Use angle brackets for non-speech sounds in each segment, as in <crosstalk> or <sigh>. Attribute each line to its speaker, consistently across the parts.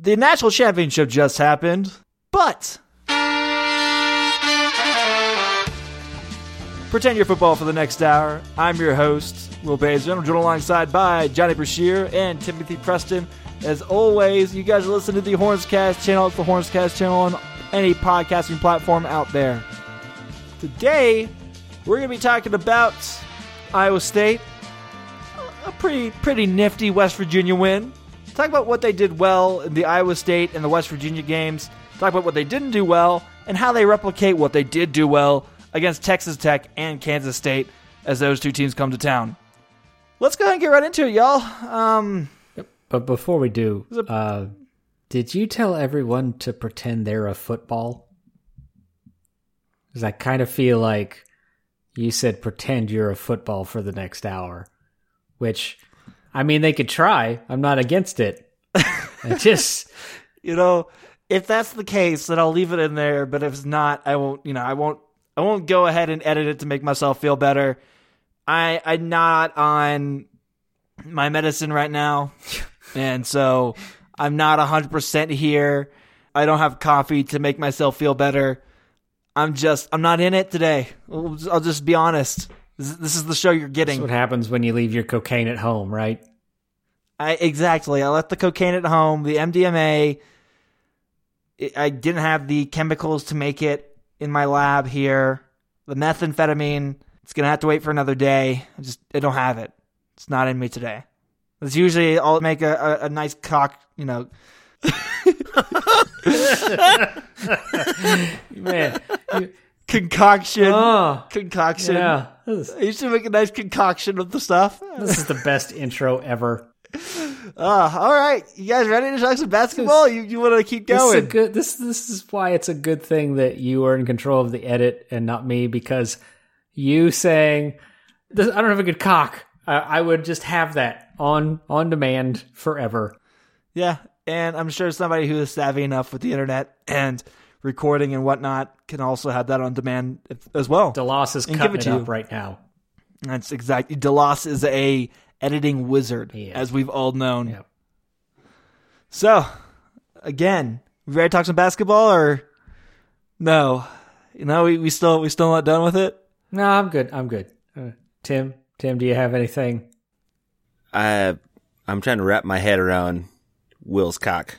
Speaker 1: The national championship just happened, but pretend you're football for the next hour. I'm your host, Will Baizer. I'm joined alongside by Johnny Brashear and Timothy Preston. As always, you guys are listening to the Hornscast channel. It's the Hornscast channel on any podcasting platform out there. Today, we're going to be talking about Iowa State, a pretty pretty nifty West Virginia win. Talk about what they did well in the Iowa State and the West Virginia games. Talk about what they didn't do well and how they replicate what they did do well against Texas Tech and Kansas State as those two teams come to town. Let's go ahead and get right into it, y'all. Um,
Speaker 2: But before we do, uh, did you tell everyone to pretend they're a football? Because I kind of feel like you said pretend you're a football for the next hour, which, I mean, they could try. I'm not against it. I <laughs> just,
Speaker 1: you know, if that's the case, then I'll leave it in there. But if it's not, I won't. You know, I won't. I won't go ahead and edit it to make myself feel better. I I'm not on my medicine right now, <laughs> and so I'm not hundred percent here. I don't have coffee to make myself feel better. I'm just I'm not in it today. I'll just- I'll just be honest. This is the show you're
Speaker 2: that's
Speaker 1: getting.
Speaker 2: what happens when you leave your cocaine at home, right?
Speaker 1: I exactly. I left the cocaine at home. The MDMA. I- I didn't have the chemicals to make it in my lab here. The methamphetamine. It's gonna have to wait for another day. I just I don't have it. It's not in me today. It's usually I'll make a, a, a nice cock. You know, <laughs>
Speaker 2: Man, you-
Speaker 1: concoction.
Speaker 2: oh,
Speaker 1: concoction.
Speaker 2: yeah. This,
Speaker 1: I used to make a nice concoction of the stuff.
Speaker 2: this is the best intro ever.
Speaker 1: Uh, <laughs> all right, you guys ready to talk some basketball? You you want to keep
Speaker 2: This is a
Speaker 1: going?
Speaker 2: good. This this is why it's a good thing that you are in control of the edit and not me because you saying this, I don't have a good cock. I, I would just have that on on demand forever.
Speaker 1: Yeah, and I'm sure somebody who is savvy enough with the internet and recording and whatnot can also have that on demand if- as well.
Speaker 2: Delos is
Speaker 1: And give
Speaker 2: cutting
Speaker 1: it
Speaker 2: it,
Speaker 1: to
Speaker 2: up
Speaker 1: you.
Speaker 2: right now.
Speaker 1: That's exactly. Delos is a editing wizard,
Speaker 2: He
Speaker 1: as we've all known.
Speaker 2: Yep.
Speaker 1: So, again, we ready to talk some basketball or no? You know, we, we still we still not done with it.
Speaker 2: No, I'm good. I'm good. Uh, Tim, Tim, do you have anything?
Speaker 3: I I'm trying to wrap my head around Will's cock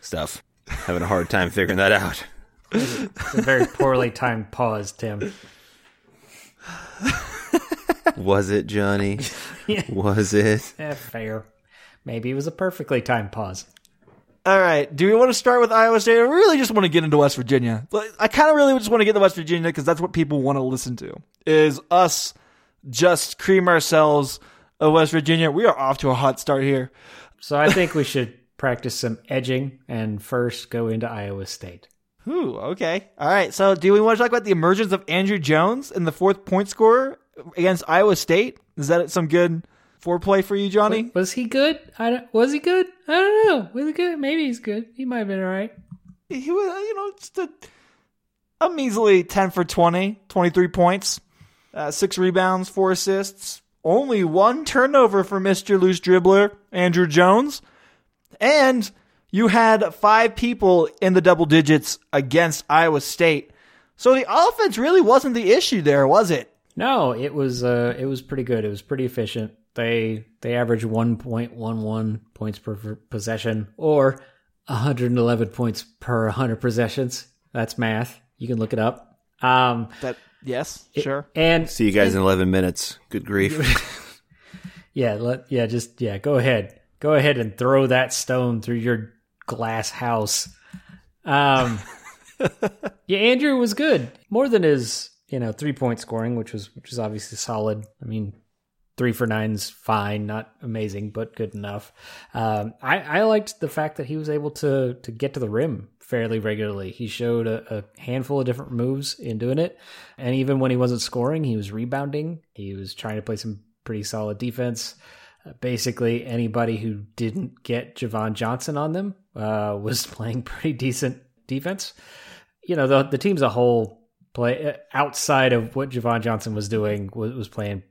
Speaker 3: stuff. Having a hard time figuring that out.
Speaker 2: It's a very poorly timed pause, Tim.
Speaker 3: Was it Johnny? Was it?
Speaker 2: Eh, fair. Maybe it was a perfectly timed pause.
Speaker 1: All right. Do we want to start with Iowa State, or really just want to get into West Virginia? I kind of really just want to get to West Virginia because that's what people want to listen to. Is us just cream ourselves of West Virginia? We are off to a hot start here.
Speaker 2: So I think we should practice some edging and first go into Iowa State.
Speaker 1: Ooh, okay. All right. So, do we want to talk about the emergence of Andrew Jones in the fourth point scorer against Iowa State? Is that some good foreplay for you, Johnny?
Speaker 2: Was he good? I don't, was he good? I don't know. Was he good? Maybe he's good. He might have been all right.
Speaker 1: He was, you know, just a, a measly 10 for 20, 23 points, uh, six rebounds, four assists, only one turnover for Mr. Loose Dribbler, Andrew Jones. And you had five people in the double digits against Iowa State. So the offense really wasn't the issue there, was it?
Speaker 2: No, it was uh, it was pretty good. It was pretty efficient. They they averaged one point one one points per per possession, or 111 points per 100 possessions. That's math. You can look it up. Um,
Speaker 1: That yes, sure.
Speaker 2: and
Speaker 3: See you guys in 11 minutes. Good grief. <laughs>
Speaker 2: Yeah, let yeah, just yeah, go ahead. Go ahead and throw that stone through your glass house. Um <laughs> Yeah, Andrew was good. More than his, you know, three point scoring, which was which was obviously solid. I mean, three for nine's fine, not amazing, but good enough. Um I, I liked the fact that he was able to to get to the rim fairly regularly. He showed a, a handful of different moves in doing it. And even when he wasn't scoring, he was rebounding. He was trying to play some pretty solid defense. Basically, anybody who didn't get Javan Johnson on them uh, was <laughs> playing pretty decent defense. You know, the the team as a whole play uh, outside of what Javan Johnson was doing was, was playing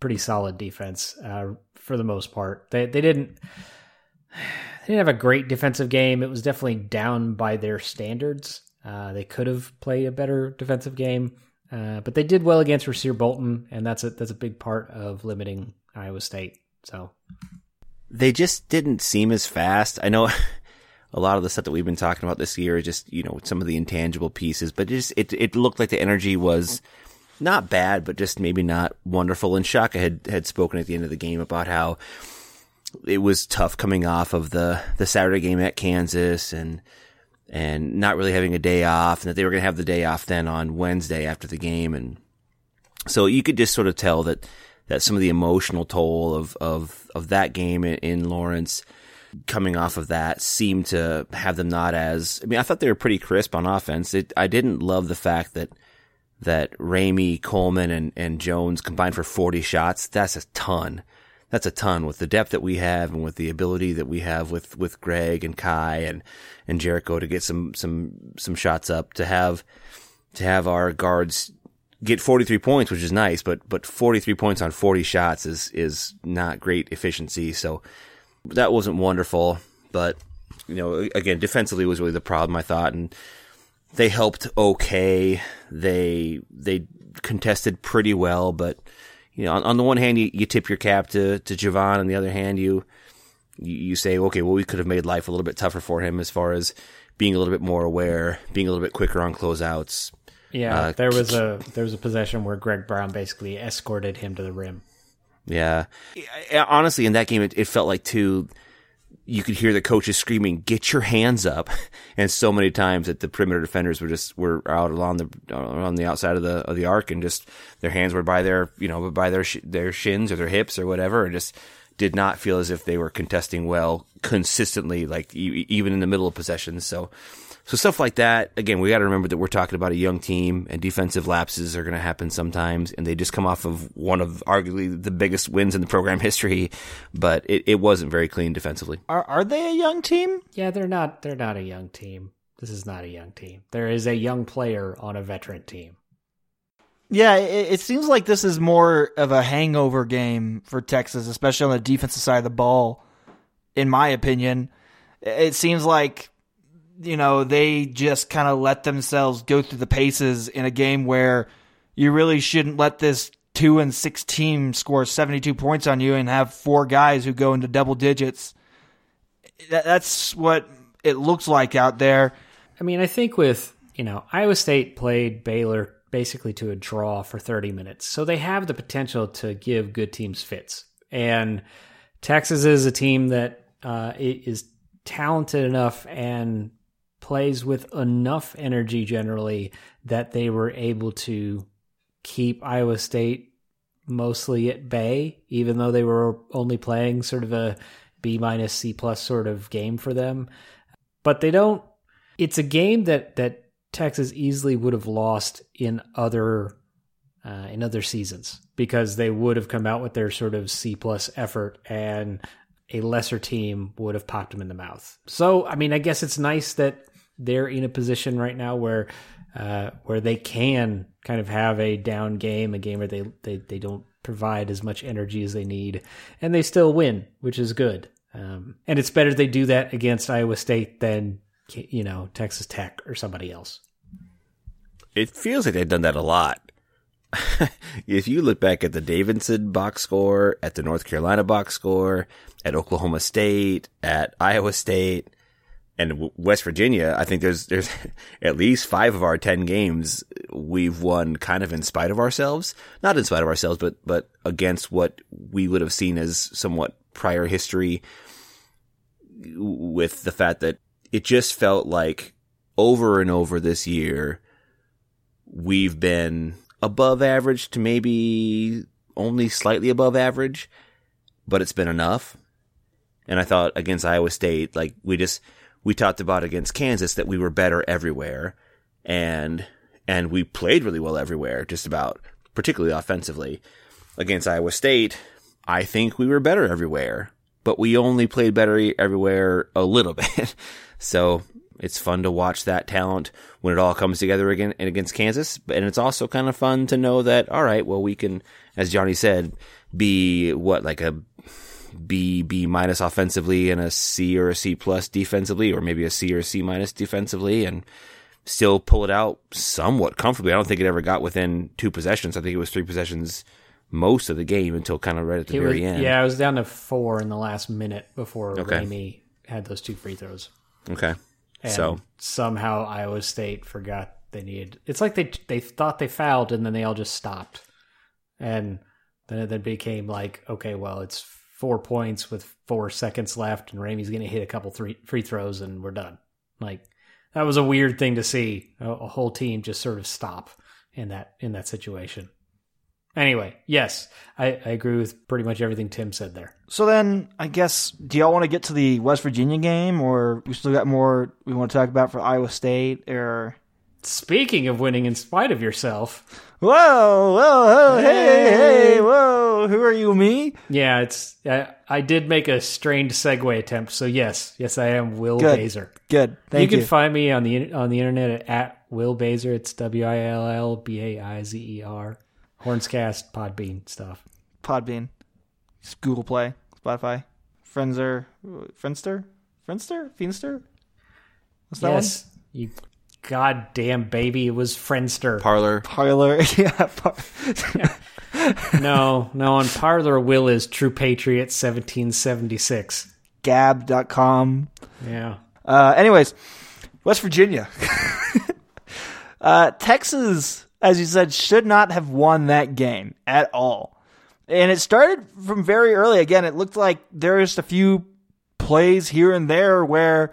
Speaker 2: pretty solid defense uh, for the most part. They they didn't <sighs> they didn't have a great defensive game. It was definitely down by their standards. Uh, they could have played a better defensive game, uh, but they did well against Rasir Bolton, and that's a that's a big part of limiting Iowa State. So
Speaker 3: they just didn't seem as fast. I know <laughs> a lot of the stuff that we've been talking about this year is just you know some of the intangible pieces, but it just it it looked like the energy was not bad, but just maybe not wonderful. And Shaka had had spoken at the end of the game about how it was tough coming off of the the Saturday game at Kansas and and not really having a day off, and that they were going to have the day off then on Wednesday after the game, and so you could just sort of tell that that some of the emotional toll of of of that game in, in Lawrence coming off of that seemed to have them not as I mean I thought they were pretty crisp on offense. It, I didn't love the fact that that Ramey, Coleman, and, and Jones combined for 40 shots. That's a ton. That's a ton with the depth that we have and with the ability that we have with, with Greg and Kai and, and Jericho to get some, some, some shots up to have, to have our guards get 43 points, which is nice, but, but 43 points on 40 shots is, is not great efficiency. So that wasn't wonderful, but you know, again, defensively was really the problem, I thought. And, they helped okay. They they contested pretty well, but you know, on, on the one hand, you, you, tip your cap to to Javan. On the other hand, you you say, okay, well, we could have made life a little bit tougher for him as far as being a little bit more aware, being a little bit quicker on closeouts.
Speaker 2: Yeah, uh, there was a there was a possession where Greg Brown basically escorted him to the rim.
Speaker 3: Yeah, honestly, in that game, it, it felt like too you could hear the coaches screaming, "Get your hands up!" <laughs> And so many times that the perimeter defenders were just were out along the on the outside of the of the arc, and just their hands were by their you know by their sh- their shins or their hips or whatever, and just did not feel as if they were contesting well consistently, like even in the middle of possessions. So so stuff like that. Again, we got to remember that we're talking about a young team, and defensive lapses are going to happen sometimes. And they just come off of one of arguably the biggest wins in the program <laughs> history, but it, it wasn't very clean defensively.
Speaker 1: Are are they a young team?
Speaker 2: Yeah, they're not. They're not a young team. This is not a young team. There is a young player on a veteran team.
Speaker 1: Yeah, it, it seems like this is more of a hangover game for Texas, especially on the defensive side of the ball. In my opinion, it seems like you know, they just kind of let themselves go through the paces in a game where you really shouldn't let this two and six team score 72 points on you and have four guys who go into double digits. That's what it looks like out there.
Speaker 2: I mean, I think with, you know, Iowa State played Baylor basically to a draw for 30 minutes. So they have the potential to give good teams fits. And Texas is a team that uh, is talented enough and plays with enough energy generally that they were able to keep Iowa State mostly at bay, even though they were only playing sort of a B minus C plus sort of game for them. But they don't. It's a game that that Texas easily would have lost in other uh, in other seasons because they would have come out with their sort of C plus effort and a lesser team would have popped them in the mouth. So, I mean, I guess it's nice that they're in a position right now where uh, where they can kind of have a down game, a game where they, they, they don't provide as much energy as they need, and they still win, which is good. Um, and it's better they do that against Iowa State than you know Texas Tech or somebody else.
Speaker 3: It feels like they've done that a lot. <laughs> if you look back at the Davidson box score, at the North Carolina box score, at Oklahoma State, at Iowa State, and West Virginia, I think there's there's <laughs> at least five of our ten games we've won kind of in spite of ourselves, not in spite of ourselves, but but against what we would have seen as somewhat prior history. With the fact that it just felt like over and over this year, we've been above average to maybe only slightly above average, but it's been enough. And I thought against Iowa State, like we just we talked about against Kansas that we were better everywhere and and we played really well everywhere, just about, particularly offensively. Against Iowa State, I think we were better everywhere, but we only played better everywhere a little <laughs> bit. so it's fun to watch that talent when it all comes together again and against Kansas. And it's also kind of fun to know that, all right, well, we can, as Johnny said, be what, like a B B minus offensively and a C or a C plus defensively, or maybe a C or a C minus defensively, and still pull it out somewhat comfortably. I don't think it ever got within two possessions. I think it was three possessions most of the game until kind of right at the
Speaker 2: It
Speaker 3: very
Speaker 2: was-
Speaker 3: end.
Speaker 2: Yeah, I was down to four in the last minute before
Speaker 3: Okay.
Speaker 2: Ramey had those two free throws.
Speaker 3: Okay.
Speaker 2: And
Speaker 3: So
Speaker 2: somehow Iowa State forgot they needed. It's like they they thought they fouled and then they all just stopped, and then it then became like, okay, well, it's four points with four seconds left, and Ramey's going to hit a couple three free throws, and we're done. Like that was a weird thing to see a, a whole team just sort of stop in that in that situation. Anyway, yes, I, I agree with pretty much everything Tim said there.
Speaker 1: So then, I guess, do y'all want to get to the West Virginia game, or we still got more we want to talk about for Iowa State? Or
Speaker 2: Speaking of winning in spite of yourself,
Speaker 1: whoa, whoa, whoa, hey,
Speaker 2: Hey.
Speaker 1: hey, who are you, me?
Speaker 2: Yeah, it's I, I did make a strained segue attempt. So yes, yes, I am Will
Speaker 1: Good.
Speaker 2: Baizer.
Speaker 1: Good, thank
Speaker 2: you
Speaker 1: you.
Speaker 2: can find me on the on the internet at, Will Baizer. It's W I L L B A I Z E R. Hornscast, Podbean stuff.
Speaker 1: Podbean, It's Google Play, Spotify, Friendster, Friendster, Friendster, Fiendster. What's that
Speaker 2: yes, you goddamn baby, it was Friendster.
Speaker 1: Parler. Parler, <laughs> yeah. Par- <laughs>
Speaker 2: no, no, on Parler, Will is True Patriot, seventeen seventy six.
Speaker 1: Gab.com.
Speaker 2: Yeah,
Speaker 1: Uh, anyways, West Virginia. <laughs> uh, Texas, as you said, should not have won that game at all. And it started from very early. Again, it looked like there was just a few plays here and there where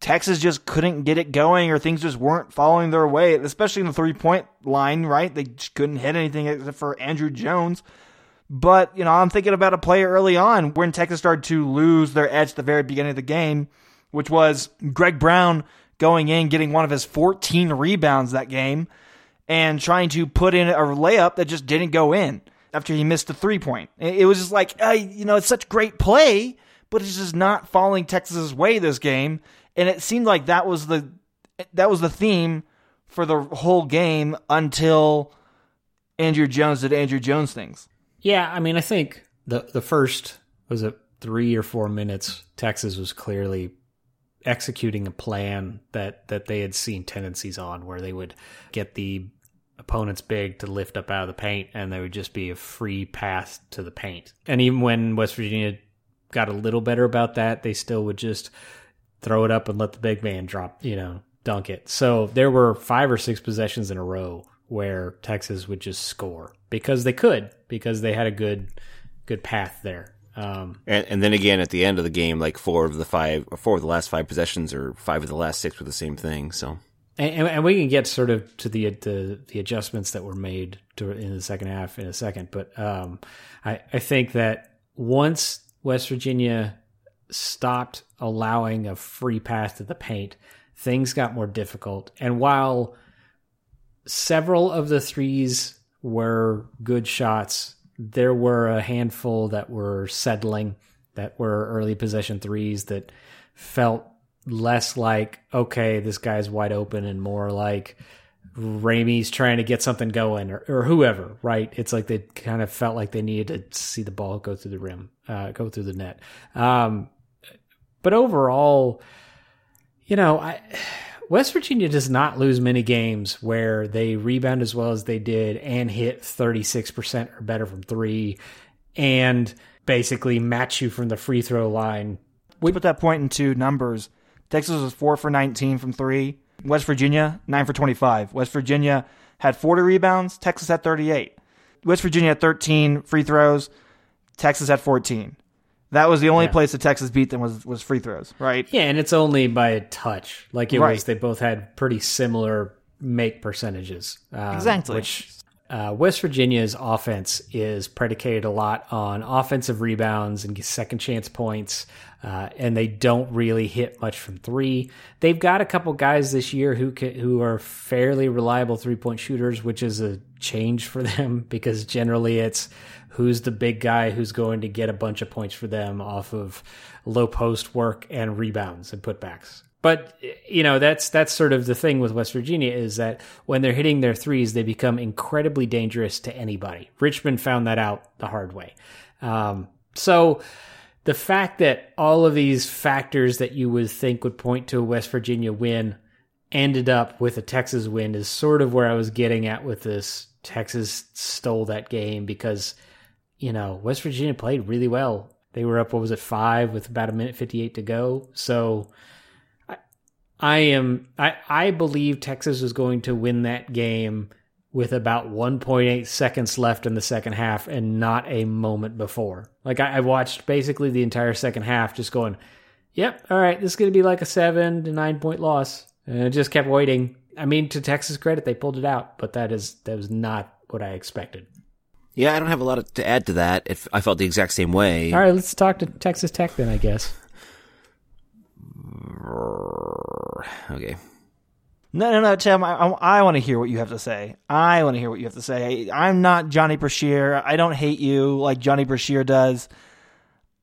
Speaker 1: Texas just couldn't get it going or things just weren't following their way, especially in the three point line, right? They just couldn't hit anything except for Andrew Jones. But, you know, I'm thinking about a play early on when Texas started to lose their edge at the very beginning of the game, which was Greg Brown going in, getting one of his 14 rebounds that game, and trying to put in a layup that just didn't go in after he missed a three point. It was just like, uh, you know, it's such great play, but it's just not falling Texas's way this game. And it seemed like that was the that was the theme for the whole game until Andrew Jones did Andrew Jones things.
Speaker 2: yeah. I mean, I think the the first was it three or four minutes. Texas was clearly executing a plan that that they had seen tendencies on, where they would get the opponent's big to lift up out of the paint, and there would just be a free path to the paint. And even when West Virginia got a little better about that, they still would just throw it up and let the big man drop, you know, dunk it. So there were five or six possessions in a row where Texas would just score because they could, because they had a good good path there. Um,
Speaker 3: And, and then again at the end of the game, like four of the five, or four of the last five possessions, or five of the last six were the same thing. So
Speaker 2: And, and we can get sort of to the the, the adjustments that were made to, in the second half in a second, but um, I, I think that once West Virginia stopped allowing a free pass to the paint, things got more difficult. And while several of the threes were good shots, there were a handful that were settling, that were early possession threes that felt less like okay, this guy's wide open, and more like Ramey's trying to get something going, or, or whoever. Right? It's like they kind of felt like they needed to see the ball go through the rim, uh, go through the net. Um, but overall, you know, I. West Virginia does not lose many games where they rebound as well as they did and hit 36% or better from three and basically match you from the free throw line.
Speaker 1: We put that point into numbers. Texas was four for 19 from three. West Virginia, nine for 25. West Virginia had 40 rebounds. Texas had 38. West Virginia had 13 free throws. Texas had 14. That was the only
Speaker 2: Yeah.
Speaker 1: place that Texas beat them was, was free throws, right?
Speaker 2: Yeah, and it's only by a touch. Like it
Speaker 1: Right.
Speaker 2: was, they both had pretty similar make percentages. um,
Speaker 1: Exactly.
Speaker 2: Which uh, West Virginia's offense is predicated a lot on offensive rebounds and second chance points, uh, and they don't really hit much from three. They've got a couple guys this year who ca who are fairly reliable three point shooters, which is a change for <laughs> them because generally it's who's the big guy who's going to get a bunch of points for them off of low post work and rebounds and putbacks. But you know that's that's sort of the thing with West Virginia is that when they're hitting their threes, they become incredibly dangerous to anybody. Richmond found that out the hard way. Um, so the fact that all of these factors that you would think would point to a West Virginia win ended up with a Texas win is sort of where I was getting at with this. Texas stole that game because, you know, West Virginia played really well. They were up, what was it, five with about a minute 58 to go. So I, I am, I, I believe Texas was going to win that game with about 1.8 seconds left in the second half and not a moment before. Like I, I watched basically the entire second half just going, yep, all right, this is going to be like a seven to nine point loss. And I just kept waiting. I mean, to Texas credit, they pulled it out, but that is that was not what I expected.
Speaker 3: Yeah, I don't have a lot to add to that. If I felt the exact same way.
Speaker 2: All right, let's talk to Texas Tech then. I guess.
Speaker 3: Okay.
Speaker 1: No, no, no, Tim. I, I, I want to hear what you have to say. I want to hear what you have to say. I'm not Johnny Brashear. I don't hate you like Johnny Brashear does.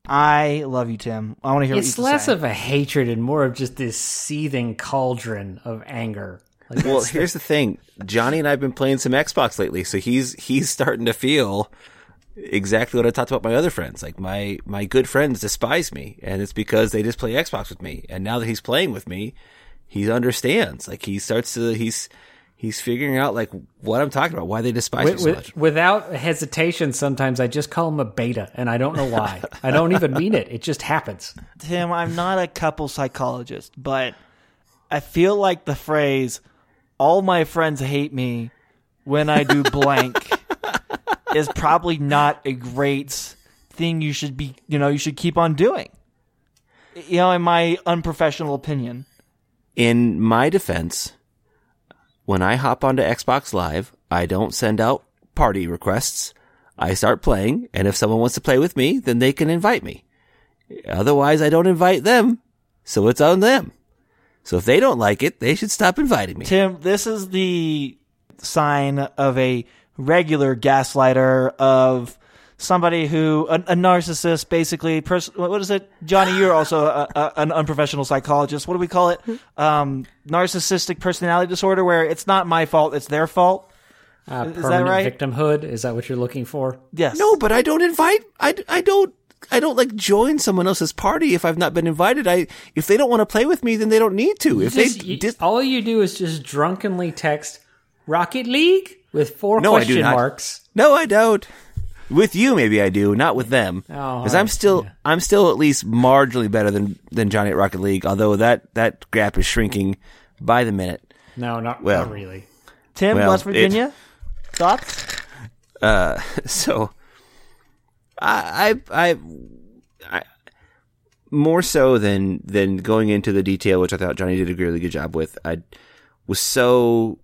Speaker 1: I love you, Tim. I want to hear.
Speaker 2: It's
Speaker 1: what you
Speaker 2: less
Speaker 1: say.
Speaker 2: of a hatred and more of just this seething cauldron of anger. Like
Speaker 3: Well, here's the thing. Johnny and I've been playing some Xbox lately, so he's he's starting to feel exactly what I talked about my other friends. Like my my good friends despise me, and it's because they just play Xbox with me. And now that he's playing with me, he understands. Like he starts to he's he's figuring out like what I'm talking about, why they despise me
Speaker 2: With,
Speaker 3: so
Speaker 2: with-
Speaker 3: much.
Speaker 2: without hesitation, sometimes I just call him a beta, and I don't know why. I don't even mean it; it just happens.
Speaker 1: Tim, I'm not a couple psychologist, but I feel like the phrase "all my friends hate me when I do blank" <laughs> is probably not a great thing. You should be, you know, you should keep on doing. You know, in my unprofessional opinion.
Speaker 3: In my defense, when I hop onto Xbox Live, I don't send out party requests. I start playing, and if someone wants to play with me, then they can invite me. Otherwise, I don't invite them, so it's on them. So if they don't like it, they should stop inviting me.
Speaker 1: Tim, this is the sign of a regular gaslighter of somebody who a, a narcissist basically pers- what is it johnny you're also a, a, an unprofessional psychologist what do we call it um, narcissistic personality disorder where it's not my fault it's their fault
Speaker 2: Uh,
Speaker 1: Is that
Speaker 2: permanent
Speaker 1: right?
Speaker 2: victimhood is that what you're looking for?
Speaker 1: yes
Speaker 3: No, but I don't invite. I, I don't. I don't like join someone else's party if I've not been invited. I if they don't want to play with me, then they don't need to. If
Speaker 2: Just-
Speaker 3: they
Speaker 2: you-
Speaker 3: dis-
Speaker 2: all you do is just drunkenly text Rocket League with four
Speaker 3: No, I do
Speaker 2: question
Speaker 3: not.
Speaker 2: marks.
Speaker 3: No, I don't. With you, maybe I do, not with them.
Speaker 2: Oh,
Speaker 3: Because I'm
Speaker 2: alright,
Speaker 3: still, I'm still at least marginally better than than Johnny at Rocket League. Although that that gap is shrinking by the minute.
Speaker 2: No, not,
Speaker 3: Well.
Speaker 2: not really.
Speaker 1: tim
Speaker 3: Well,
Speaker 1: west
Speaker 3: it-
Speaker 1: virginia thoughts
Speaker 3: Uh, <laughs> so I, I, I, I, more so than than going into the detail, which I thought Johnny did a really good job with. I was so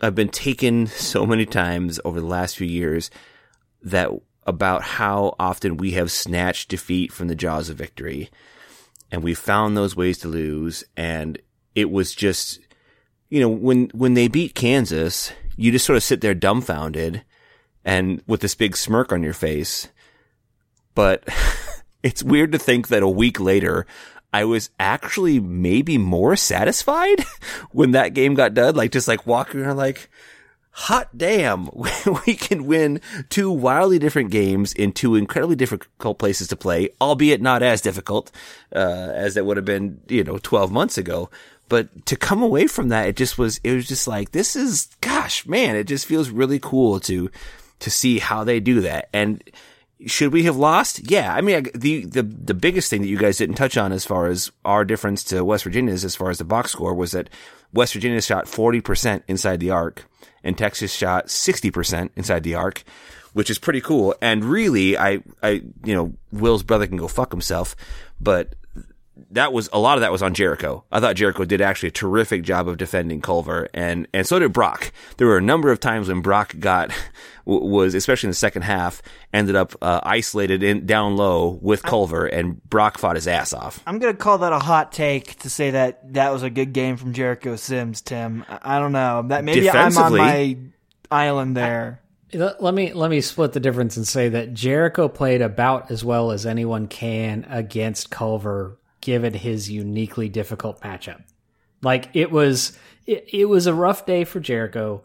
Speaker 3: I've been taken <laughs> so many times over the last few years that about how often we have snatched defeat from the jaws of victory, and we found those ways to lose, and it was just you know when when they beat Kansas, you just sort of sit there dumbfounded and with this big smirk on your face. But <laughs> it's weird to think that a week later, I was actually maybe more satisfied <laughs> when that game got done. Like just like walking around like, hot damn, <laughs> we can win two wildly different games in two incredibly difficult places to play, albeit not as difficult, uh, as it would have been, you know, 12 months ago. But to come away from that, it just was, it was just like, this is, gosh, man, it just feels really cool to, to see how they do that. And should we have lost? Yeah. I mean, the, the, the biggest thing that you guys didn't touch on as far as our difference to West Virginia's as far as the box score was that West Virginia shot 40% inside the arc and Texas shot 60% inside the arc, which is pretty cool. And really, I, I, you know, Will's brother can go fuck himself, but that was a lot of that was on Jericho. I thought Jericho did actually a terrific job of defending Culver, and and so did Brock. There were a number of times when Brock got <laughs> w- was especially in the second half ended up uh, isolated in down low with Culver, and Brock fought his ass off.
Speaker 1: i'm gonna call that a hot take to say that that was a good game from jericho sims tim. I, I don't know. That maybe i'm on my island there.
Speaker 2: Let let me let me split the difference and say that Jericho played about as well as anyone can against Culver, given his uniquely difficult matchup. Like it was, it, it was a rough day for Jericho,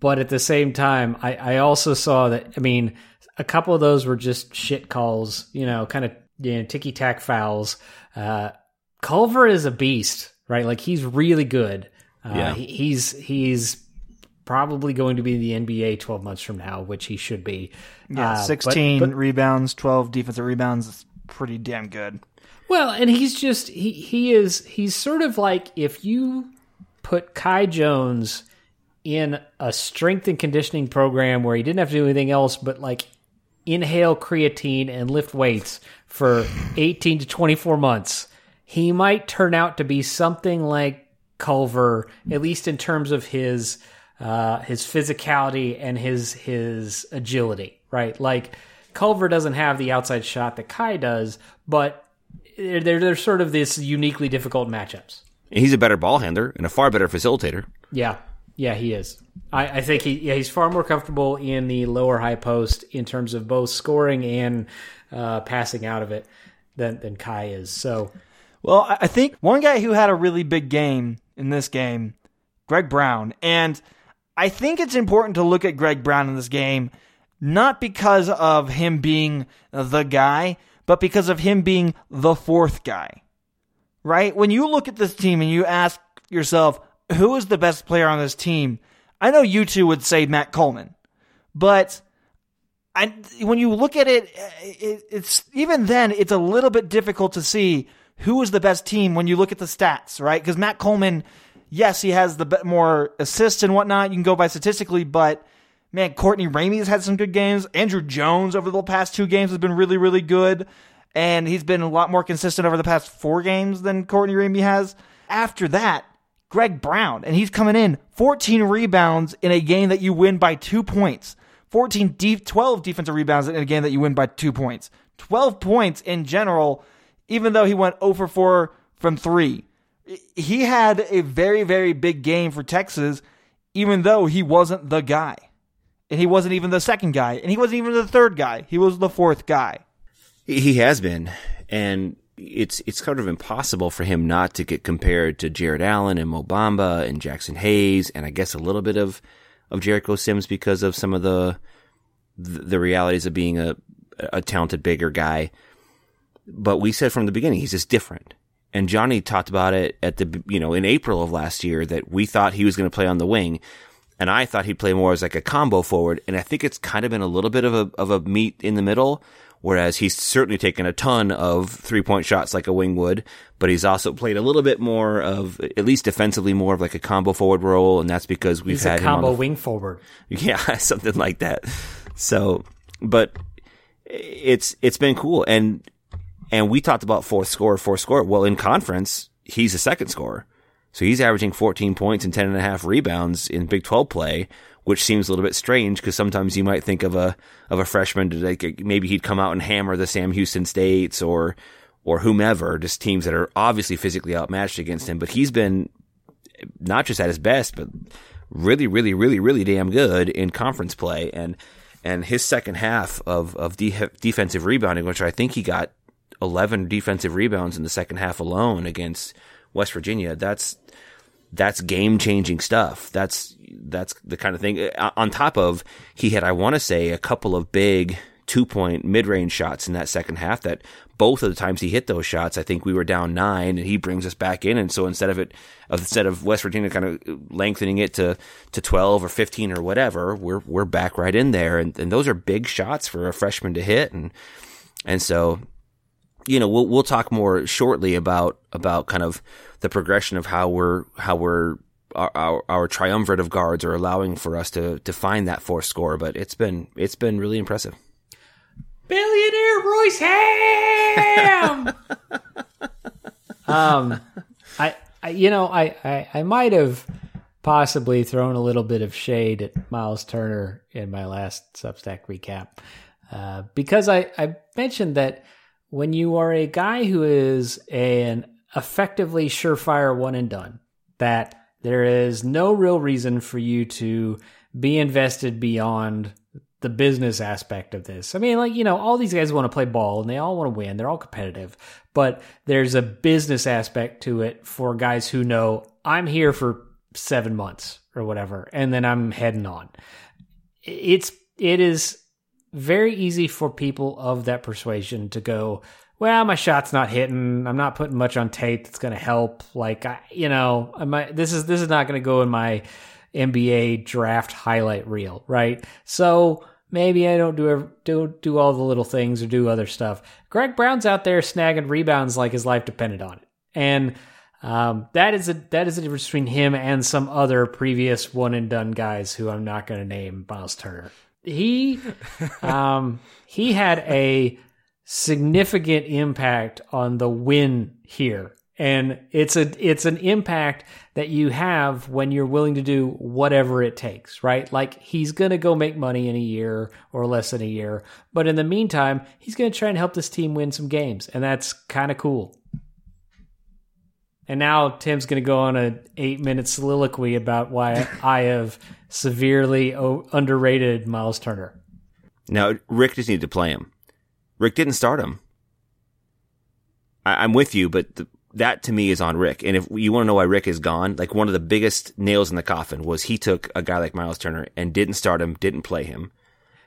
Speaker 2: but at the same time, I, I also saw that. I mean, a couple of those were just shit calls, you know, kind of you know, ticky tack fouls. Uh, Culver is a beast, right? Like he's really good. Uh,
Speaker 3: Yeah.
Speaker 2: he, he's he's probably going to be in the NBA 12 months from now, which he should be.
Speaker 1: Yeah,
Speaker 2: Uh, but-
Speaker 1: 16
Speaker 2: but-
Speaker 1: rebounds, 12 defensive rebounds. It's pretty damn good.
Speaker 2: Well, and he's just he he is he's sort of like if you put Kai Jones in a strength and conditioning program where he didn't have to do anything else but like inhale creatine and lift weights for 18 to 24 months, he might turn out to be something like Culver, at least in terms of his uh, his physicality and his his agility, right? Like Culver doesn't have the outside shot that Kai does, but they're they're, they're sort of this uniquely difficult matchups.
Speaker 3: He's a better ball handler and a far better facilitator.
Speaker 2: Yeah, yeah, he is. I, I think he yeah he's far more comfortable in the lower high post in terms of both scoring and uh, passing out of it than than Kai is. So
Speaker 1: Well, I think one guy who had a really big game in this game, Greg Brown. And I think it's important to look at Greg Brown in this game, not because of him being the guy, but because of him being the fourth guy. Right? When you look at this team and you ask yourself, who is the best player on this team? I know you two would say Matt Coleman, but I, when you look at it, uh, it, it's even then it's a little bit difficult to see who is the best team when you look at the stats, right? Because Matt Coleman, yes, he has the more assists and whatnot. You can go by statistically, but man, Courtney Ramey has had some good games. Andrew Jones over the past two games has been really, really good, and he's been a lot more consistent over the past four games than Courtney Ramey has. After that, Greg Brown, and he's coming in 14 rebounds in a game that you win by two points. 14 deep, 12 defensive rebounds in a game that you win by two points. 12 points in general, even though he went 0 for 4 from three. He had a very, very big game for Texas, even though he wasn't the guy. And he wasn't even the second guy. And he wasn't even the third guy. He was the fourth guy.
Speaker 3: He he has been, and it's it's kind of impossible for him not to get compared to Jarrett Allen and Mo Bamba and Jaxson Hayes, and I guess a little bit of of Jericho Sims because of some of the the, realities of being a a talented bigger guy. But we said from the beginning he's just different. And Johnny talked about it at the you know in April of last year that we thought he was going to play on the wing, and I thought he'd play more as like a combo forward. And I think it's kind of been a little bit of a of a meet in the middle. Whereas he's certainly taken a ton of three point shots like a wing would, but he's also played a little bit more of, at least defensively, more of like a combo forward role, and that's because we've
Speaker 2: he's
Speaker 3: had
Speaker 2: a combo
Speaker 3: the
Speaker 2: wing forward. <laughs>
Speaker 3: yeah, something like that. So, but it's it's been cool, and and we talked about fourth score, fourth score. Well, in conference, he's a second scorer, so he's averaging 14 points and 10 and a half rebounds in Big 12 play, which seems a little bit strange because sometimes you might think of a of a freshman to like maybe he'd come out and hammer the Sam Houston States or or whomever, just teams that are obviously physically outmatched against him. But he's been not just at his best, but really, really, really, really damn good in conference play. And and his second half of of de- defensive rebounding, which I think he got eleven defensive rebounds in the second half alone against West Virginia. That's that's game changing stuff. That's that's the kind of thing. Uh, On top of he had, I want to say, a couple of big two point mid range shots in that second half. That both of the times he hit those shots, I think we were down nine, and he brings us back in. And so instead of it, instead of West Virginia kind of lengthening it to to twelve or fifteen or whatever, we're we're back right in there. And, and those are big shots for a freshman to hit. And and so you know, we'll we'll talk more shortly about about kind of the progression of how we're how we're our, our, our triumvirate of guards are allowing for us to to find that fourth score, but it's been it's been really impressive.
Speaker 2: Billionaire Royce Ham. <laughs> um, I, I, you know, I, I, I might have possibly thrown a little bit of shade at Myles Turner in my last Substack recap, uh, because I, I mentioned that when you are a guy who is an effectively surefire one and done, that there is no real reason for you to be invested beyond the business aspect of this. I mean, like, you know, all these guys want to play ball and they all want to win. They're all competitive, but there's a business aspect to it for guys who know I'm here for seven months or whatever, and then I'm heading on. It's, it is very easy for people of that persuasion to go, well, my shot's not hitting. I'm not putting much on tape that's going to help. Like, I, you know, I this is this is not going to go in my NBA draft highlight reel, right? So maybe I don't do do do all the little things or do other stuff. Greg Brown's out there snagging rebounds like his life depended on it, and um, that is a that is a difference between him and some other previous one and done guys who I'm not going to name. Myles Turner. He um, he had a significant impact on the win here. And it's a it's an impact that you have when you're willing to do whatever it takes, right? Like he's going to go make money in a year or less than a year, but in the meantime, he's going to try and help this team win some games, and that's kind of cool. And now Tim's going to go on a 8-minute soliloquy about why I have severely underrated Myles Turner.
Speaker 3: Now, Rick just needed to play him. Rick didn't start him. I, am with you, but the, that to me is on Rick. And if you want to know why Rick is gone, like one of the biggest nails in the coffin was he took a guy like Myles Turner and didn't start him, didn't play him.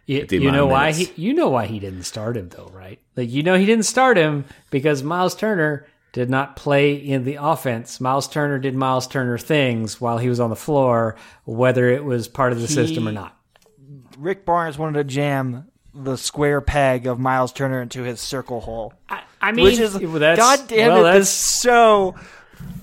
Speaker 2: You, you know why he you know why he didn't start him though, right? Like you know he didn't start him because Myles Turner did not play in the offense. Myles Turner did Myles Turner things while he was on the floor, whether it was part of the he, system or not.
Speaker 1: Rick Barnes wanted to jam the square peg of Myles Turner into his circle hole.
Speaker 2: I, I mean, which is
Speaker 1: well, God damn well, it, that's so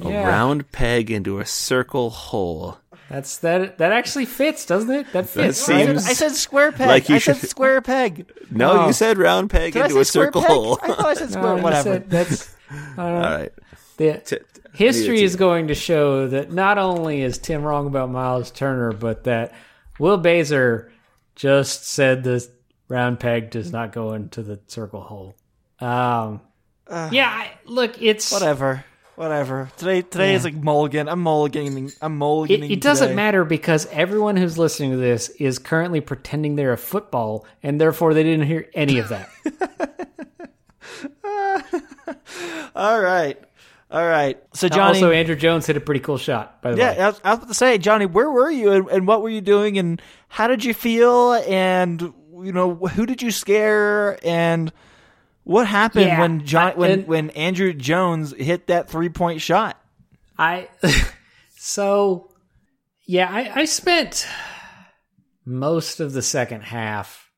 Speaker 3: yeah. a round peg into a circle hole.
Speaker 2: That's that. That actually fits, doesn't it? That fits.
Speaker 1: That right? I said square peg. Like I said square peg.
Speaker 3: No, oh. you said round peg Did into a circle peg? hole.
Speaker 1: I thought I said <laughs> square. No, whatever. Said,
Speaker 2: that's all right. The, T- history is going to show that not only is Tim wrong about Myles Turner, but that Will Baizer just said the round peg does not go into the circle hole. Um, uh, yeah, I, look, it's
Speaker 1: whatever, whatever. Today, today yeah. is like mulligan. I'm mulliganing. I'm mulliganing.
Speaker 2: It, it doesn't matter because everyone who's listening to this is currently pretending they're a football, and therefore they didn't hear any of that. <laughs> <laughs>
Speaker 1: All right. All right. So Johnny.
Speaker 2: Also, Andrew Jones hit a pretty cool shot. By the
Speaker 1: yeah,
Speaker 2: way.
Speaker 1: Yeah, I, was about to say, Johnny, where were you and, and, what were you doing and how did you feel and you know who did you scare and what happened yeah, when John when and, when Andrew Jones hit that three point shot?
Speaker 2: I <laughs> so yeah, I, I spent most of the second half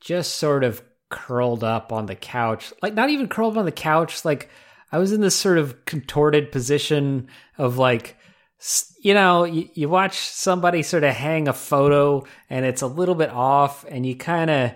Speaker 2: just sort of curled up on the couch. Like not even curled up on the couch, like I was in this sort of contorted position of like you know, you, you watch somebody sort of hang a photo and it's a little bit off and you kind of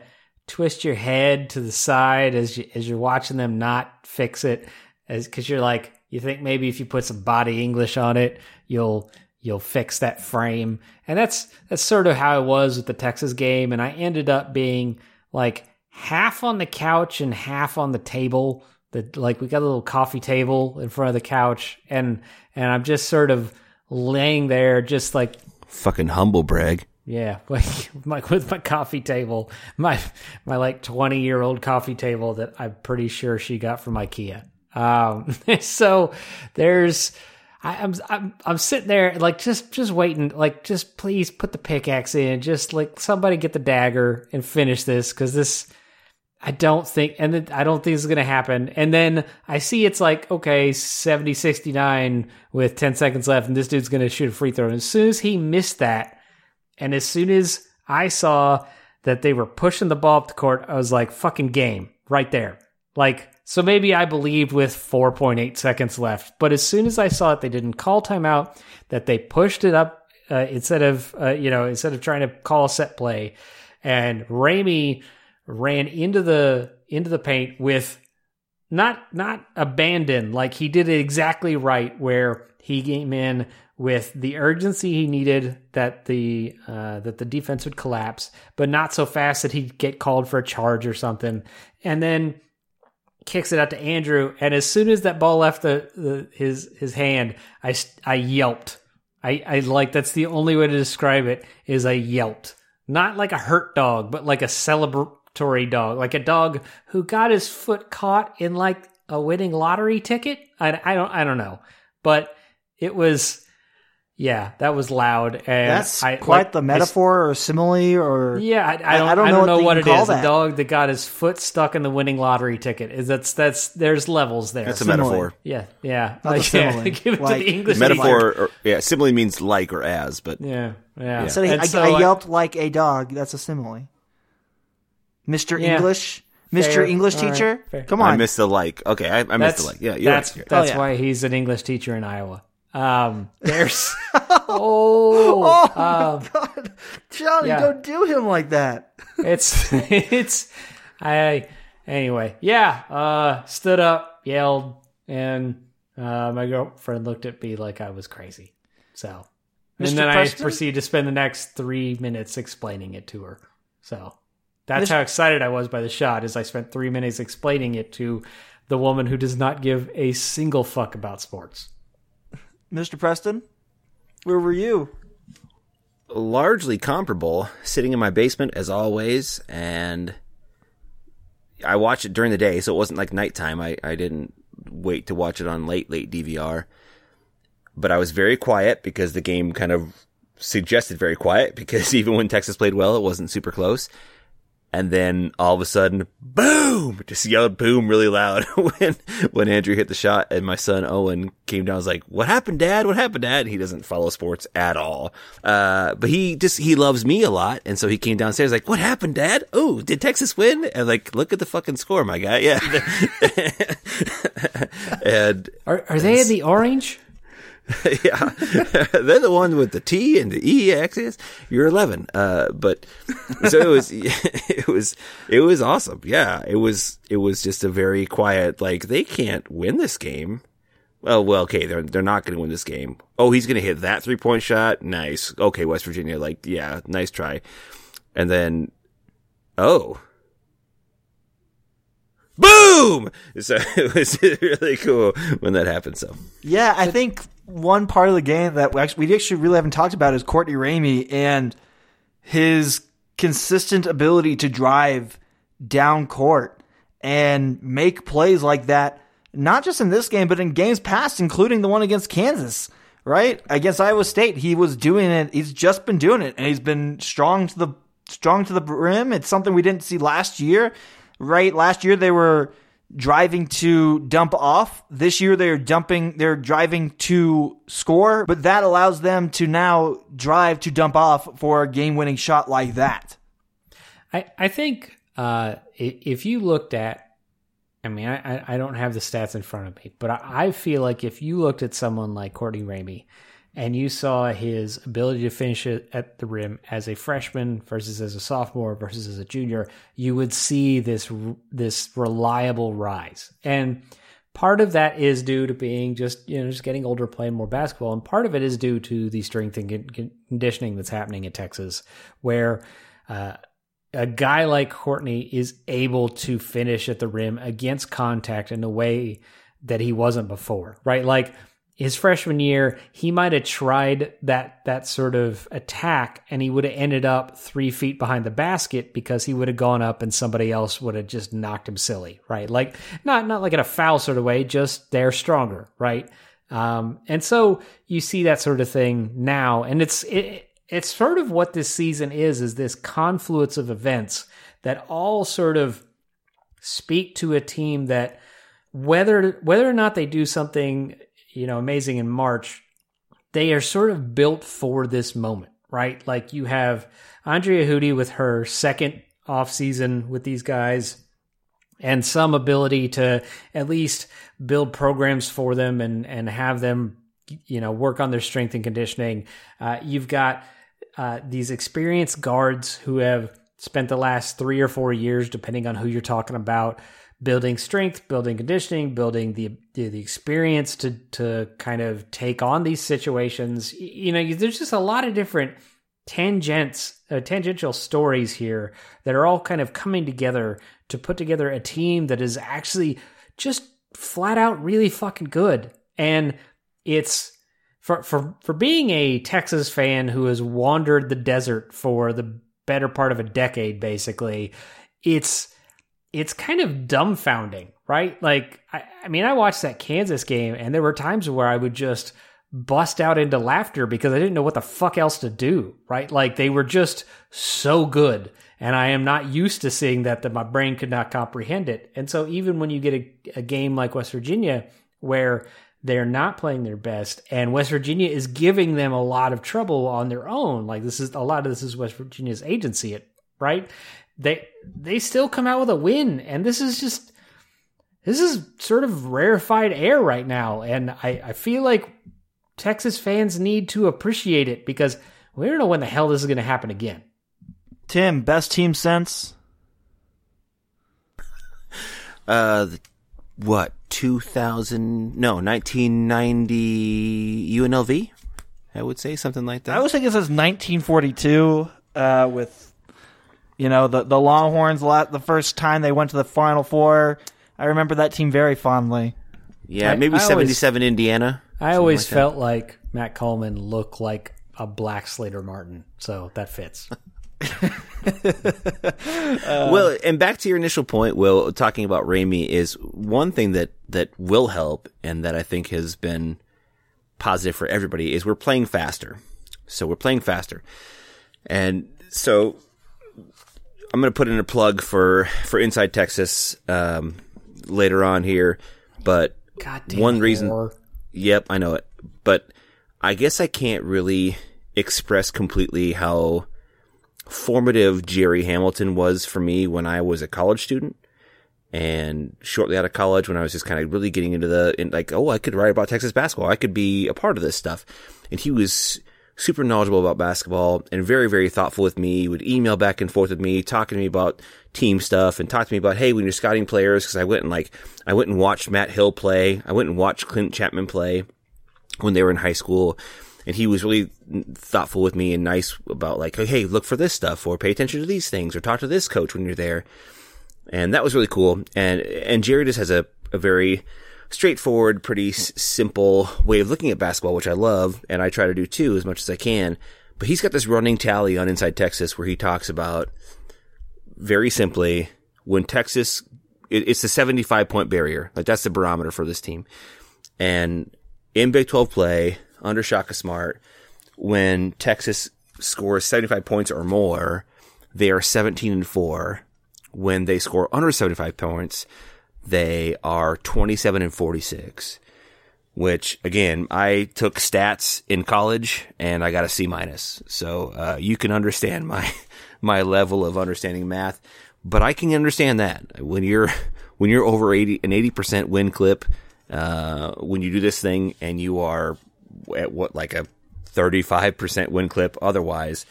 Speaker 2: twist your head to the side as you, as you're watching them not fix it as cuz you're like you think maybe if you put some body english on it, you'll you'll fix that frame. And that's that's sort of how it was with the Texas game and I ended up being like half on the couch and half on the table. That like we got a little coffee table in front of the couch, and and I'm just sort of laying there, just like
Speaker 3: fucking humble brag.
Speaker 2: Yeah, <laughs> like my with my coffee table, my my like twenty year old coffee table that I'm pretty sure she got from IKEA. Um, <laughs> so there's I, am I'm, I'm I'm sitting there like just just waiting like just please put the pickaxe in just like somebody get the dagger and finish this because this I don't think, and then I don't think this is going to happen. And then I see it's like, okay, 70 69 with 10 seconds left, and this dude's going to shoot a free throw. And as soon as he missed that, and as soon as I saw that they were pushing the ball up the court, I was like, fucking game right there. Like, so maybe I believed with 4.8 seconds left. But as soon as I saw it, they didn't call timeout, that they pushed it up uh, instead of, uh, you know, instead of trying to call a set play. And Ramey ran into the into the paint with not not abandon like he did it exactly right where he came in with the urgency he needed that the uh, that the defense would collapse, but not so fast that he'd get called for a charge or something, and then kicks it out to Andrew. And as soon as that ball left the, the his his hand, I I yelped. I, I like that's the only way to describe it is I yelped, not like a hurt dog, but like a celebr Tory dog, like a dog who got his foot caught in like a winning lottery ticket. I, I don't I don't know, but it was Yeah, that was loud. And
Speaker 1: That's
Speaker 2: I,
Speaker 1: quite
Speaker 2: like,
Speaker 1: the
Speaker 2: I s-
Speaker 1: metaphor or simile or
Speaker 2: yeah, I, I
Speaker 1: I-
Speaker 2: don't,
Speaker 1: I
Speaker 2: I
Speaker 1: don't
Speaker 2: don't,
Speaker 1: know
Speaker 2: know,
Speaker 1: what
Speaker 2: what
Speaker 1: you
Speaker 2: it
Speaker 1: call
Speaker 2: is.
Speaker 1: that.
Speaker 2: A dog that got his foot stuck in the winning lottery ticket. Is that's that's there's levels there.
Speaker 3: That's a
Speaker 1: Simile.
Speaker 3: metaphor.
Speaker 2: yeah, yeah.
Speaker 1: Not the
Speaker 2: Like, yeah,
Speaker 1: simile. <laughs>
Speaker 2: give it
Speaker 1: Like,
Speaker 2: to the English
Speaker 3: Metaphor, or, yeah, simile means like or as, but
Speaker 2: Yeah, yeah.
Speaker 1: Instead of,
Speaker 2: And
Speaker 1: I,
Speaker 2: so
Speaker 1: I yelped like a dog. That's a simile. Mr.
Speaker 2: Yeah.
Speaker 1: English, Mr.
Speaker 2: Fair.
Speaker 1: English
Speaker 2: All right.
Speaker 1: teacher.
Speaker 2: Fair.
Speaker 1: Come
Speaker 3: I
Speaker 1: on.
Speaker 3: missed the like. Okay, I, I missed
Speaker 2: That's
Speaker 3: the like. Yeah, you're
Speaker 2: that's
Speaker 3: right.
Speaker 2: that's
Speaker 1: Oh, yeah.
Speaker 2: why he's an English teacher in Iowa. Um, <laughs> there's oh, um,
Speaker 1: God, Johnny,
Speaker 2: yeah.
Speaker 1: don't do him like that.
Speaker 2: it's <laughs> it's I anyway. Yeah, uh, stood up, yelled, and uh, my girlfriend looked at me like I was crazy. So, and then
Speaker 1: Preston?
Speaker 2: I proceeded to spend the next three minutes explaining it to her. So that's
Speaker 1: Mr.
Speaker 2: how excited I was by the shot. Is I spent three minutes explaining it to the woman who does not give a single fuck about sports.
Speaker 1: Mr. Preston, where were you?
Speaker 3: largely comparable, sitting in my basement as always, and I watched it during the day, so it wasn't like nighttime. I, I didn't wait to watch it on late, late DVR. But I was very quiet because the game kind of suggested very quiet because <laughs> even when Texas played well, it wasn't super close. And then all of a sudden, boom! Just yelled boom really loud <laughs> when, when Andrew hit the shot and my son Owen came down. I was like, what happened, dad? What happened, dad? He doesn't follow sports at all. Uh, but he just, he loves me a lot. And so he came downstairs like, what happened, dad? Oh, did Texas win? And like, look at the fucking score, my guy. <laughs> Yeah. <laughs> and
Speaker 2: Are are they in the orange? <laughs>
Speaker 3: yeah, <laughs> they're the one with the T and the E axis. You're 11. Uh, but so it was, <laughs> it was, it was awesome. Yeah, it was, it was just a very quiet. Like they can't win this game. Well, well, okay, they're they're not going to win this game. Oh, he's going to hit that three point shot. Nice. Okay, West Virginia. Like, yeah, nice try. And then, oh. Boom! So it was really cool when that happened. So
Speaker 1: Yeah, I think one part of the game that we actually, we actually really haven't talked about is Courtney Ramey and his consistent ability to drive down court and make plays like that, not just in this game, but in games past, including the one against Kansas, right? Against Iowa State. He was doing it. He's just been doing it and he's been strong to the, strong to the rim. It's something we didn't see last year, right? Last year they were driving to dump off. This year they're dumping, they're driving to score, but that allows them to now drive to dump off for a game winning shot like that.
Speaker 2: I, I think uh, if you looked at, I mean, I, I- don't have the stats in front of me, but I, I feel like if you looked at someone like Courtney Ramey and you saw his ability to finish it at the rim as a freshman versus as a sophomore versus as a junior, you would see this this reliable rise. And part of that is due to being just you know just getting older, playing more basketball, and part of it is due to the strength and conditioning that's happening at Texas, where. Uh, a guy like Courtney is able to finish at the rim against contact in a way that he wasn't before, right? Like his freshman year, he might have tried that that sort of attack and he would have ended up three feet behind the basket because he would have gone up and somebody else would have just knocked him silly, right? Like not not like in a foul sort of way, just they're stronger, right? Um, and so you see that sort of thing now, and it's it, it's sort of what this season is is this confluence of events that all sort of speak to a team that whether whether or not they do something you know amazing in March, they are sort of built for this moment, right? Like you have Andrea Hudy with her second off season with these guys and some ability to at least build programs for them and and have them you know work on their strength and conditioning. Uh, you've got uh, these experienced guards who have spent the last three or four years, depending on who you're talking about, building strength, building conditioning, building the the, experience to to kind of take on these situations. You know, there's just a lot of different tangents, uh, tangential stories here that are all kind of coming together to put together a team that is actually just flat out really fucking good. And it's for for for being a Texas fan who has wandered the desert for the better part of a decade, basically, it's it's kind of dumbfounding, right? Like, I, I mean, I watched that Kansas game, and there were times where I would just bust out into laughter because I didn't know what the fuck else to do, right? Like they were just so good. And I am not used to seeing that, that my brain could not comprehend it. And so even when you get a, a game like West Virginia, where they're not playing their best and West Virginia is giving them a lot of trouble on their own, like this is a lot of this is West Virginia's agency, right? They, they still come out with a win. And this is just, this is sort of rarefied air right now. And I, I feel like Texas fans need to appreciate it because we don't know when the hell this is going to happen again.
Speaker 1: Tim, best team since? <laughs>
Speaker 3: Uh, what, 2000, no, 1990 UNLV? I would say something like that.
Speaker 1: I was thinking it says 1942 uh, with, you know, the, the Longhorns, the first time they went to the Final Four. I remember that team very fondly.
Speaker 3: Yeah,
Speaker 2: I-
Speaker 3: maybe
Speaker 2: I
Speaker 3: 77 Indiana.
Speaker 2: I always
Speaker 3: like that.
Speaker 2: felt like Matt Coleman looked like a black Slater Martin, so that fits. <laughs>
Speaker 3: Uh, well, and back to your initial point, Will, talking about Ramey is one thing that, that will help and that I think has been positive for everybody is we're playing faster. So we're playing faster. And so I'm going to put in a plug for, for Inside Texas, um, later on here, but
Speaker 2: God damn
Speaker 3: one reason. Yep, I know it. But I guess I can't really express completely how formative Jerry Hamilton was for me when I was a college student. And shortly out of college, when I was just kind of really getting into the, in like, oh, I could write about Texas basketball. I could be a part of this stuff. And he was super knowledgeable about basketball and very, very thoughtful with me. He would email back and forth with me, talking to me about team stuff and talk to me about, hey, when you're scouting players, cause I went and like, I went and watched Matt Hill play. I went and watched Clint Chapman play when they were in high school. And he was really thoughtful with me and nice about like, hey, look for this stuff or pay attention to these things or talk to this coach when you're there. And that was really cool. And, and Jerry just has a, a very straightforward, pretty s- simple way of looking at basketball, which I love. And I try to do too as much as I can. But he's got this running tally on Inside Texas where he talks about very simply when Texas, it, it's the 75 point barrier. Like that's the barometer for this team. And in Big 12 play under Shaka Smart, when Texas scores 75 points or more, they are 17 and 4. When they score under 75 points, they are 27 and 46. Which again, I took stats in college and I got a C minus. So, uh, you can understand my, <laughs> my level of understanding math, but I can understand that when you're, <laughs> when you're over 80, an 80% win clip, uh, when you do this thing and you are at what, like a 35% win clip otherwise,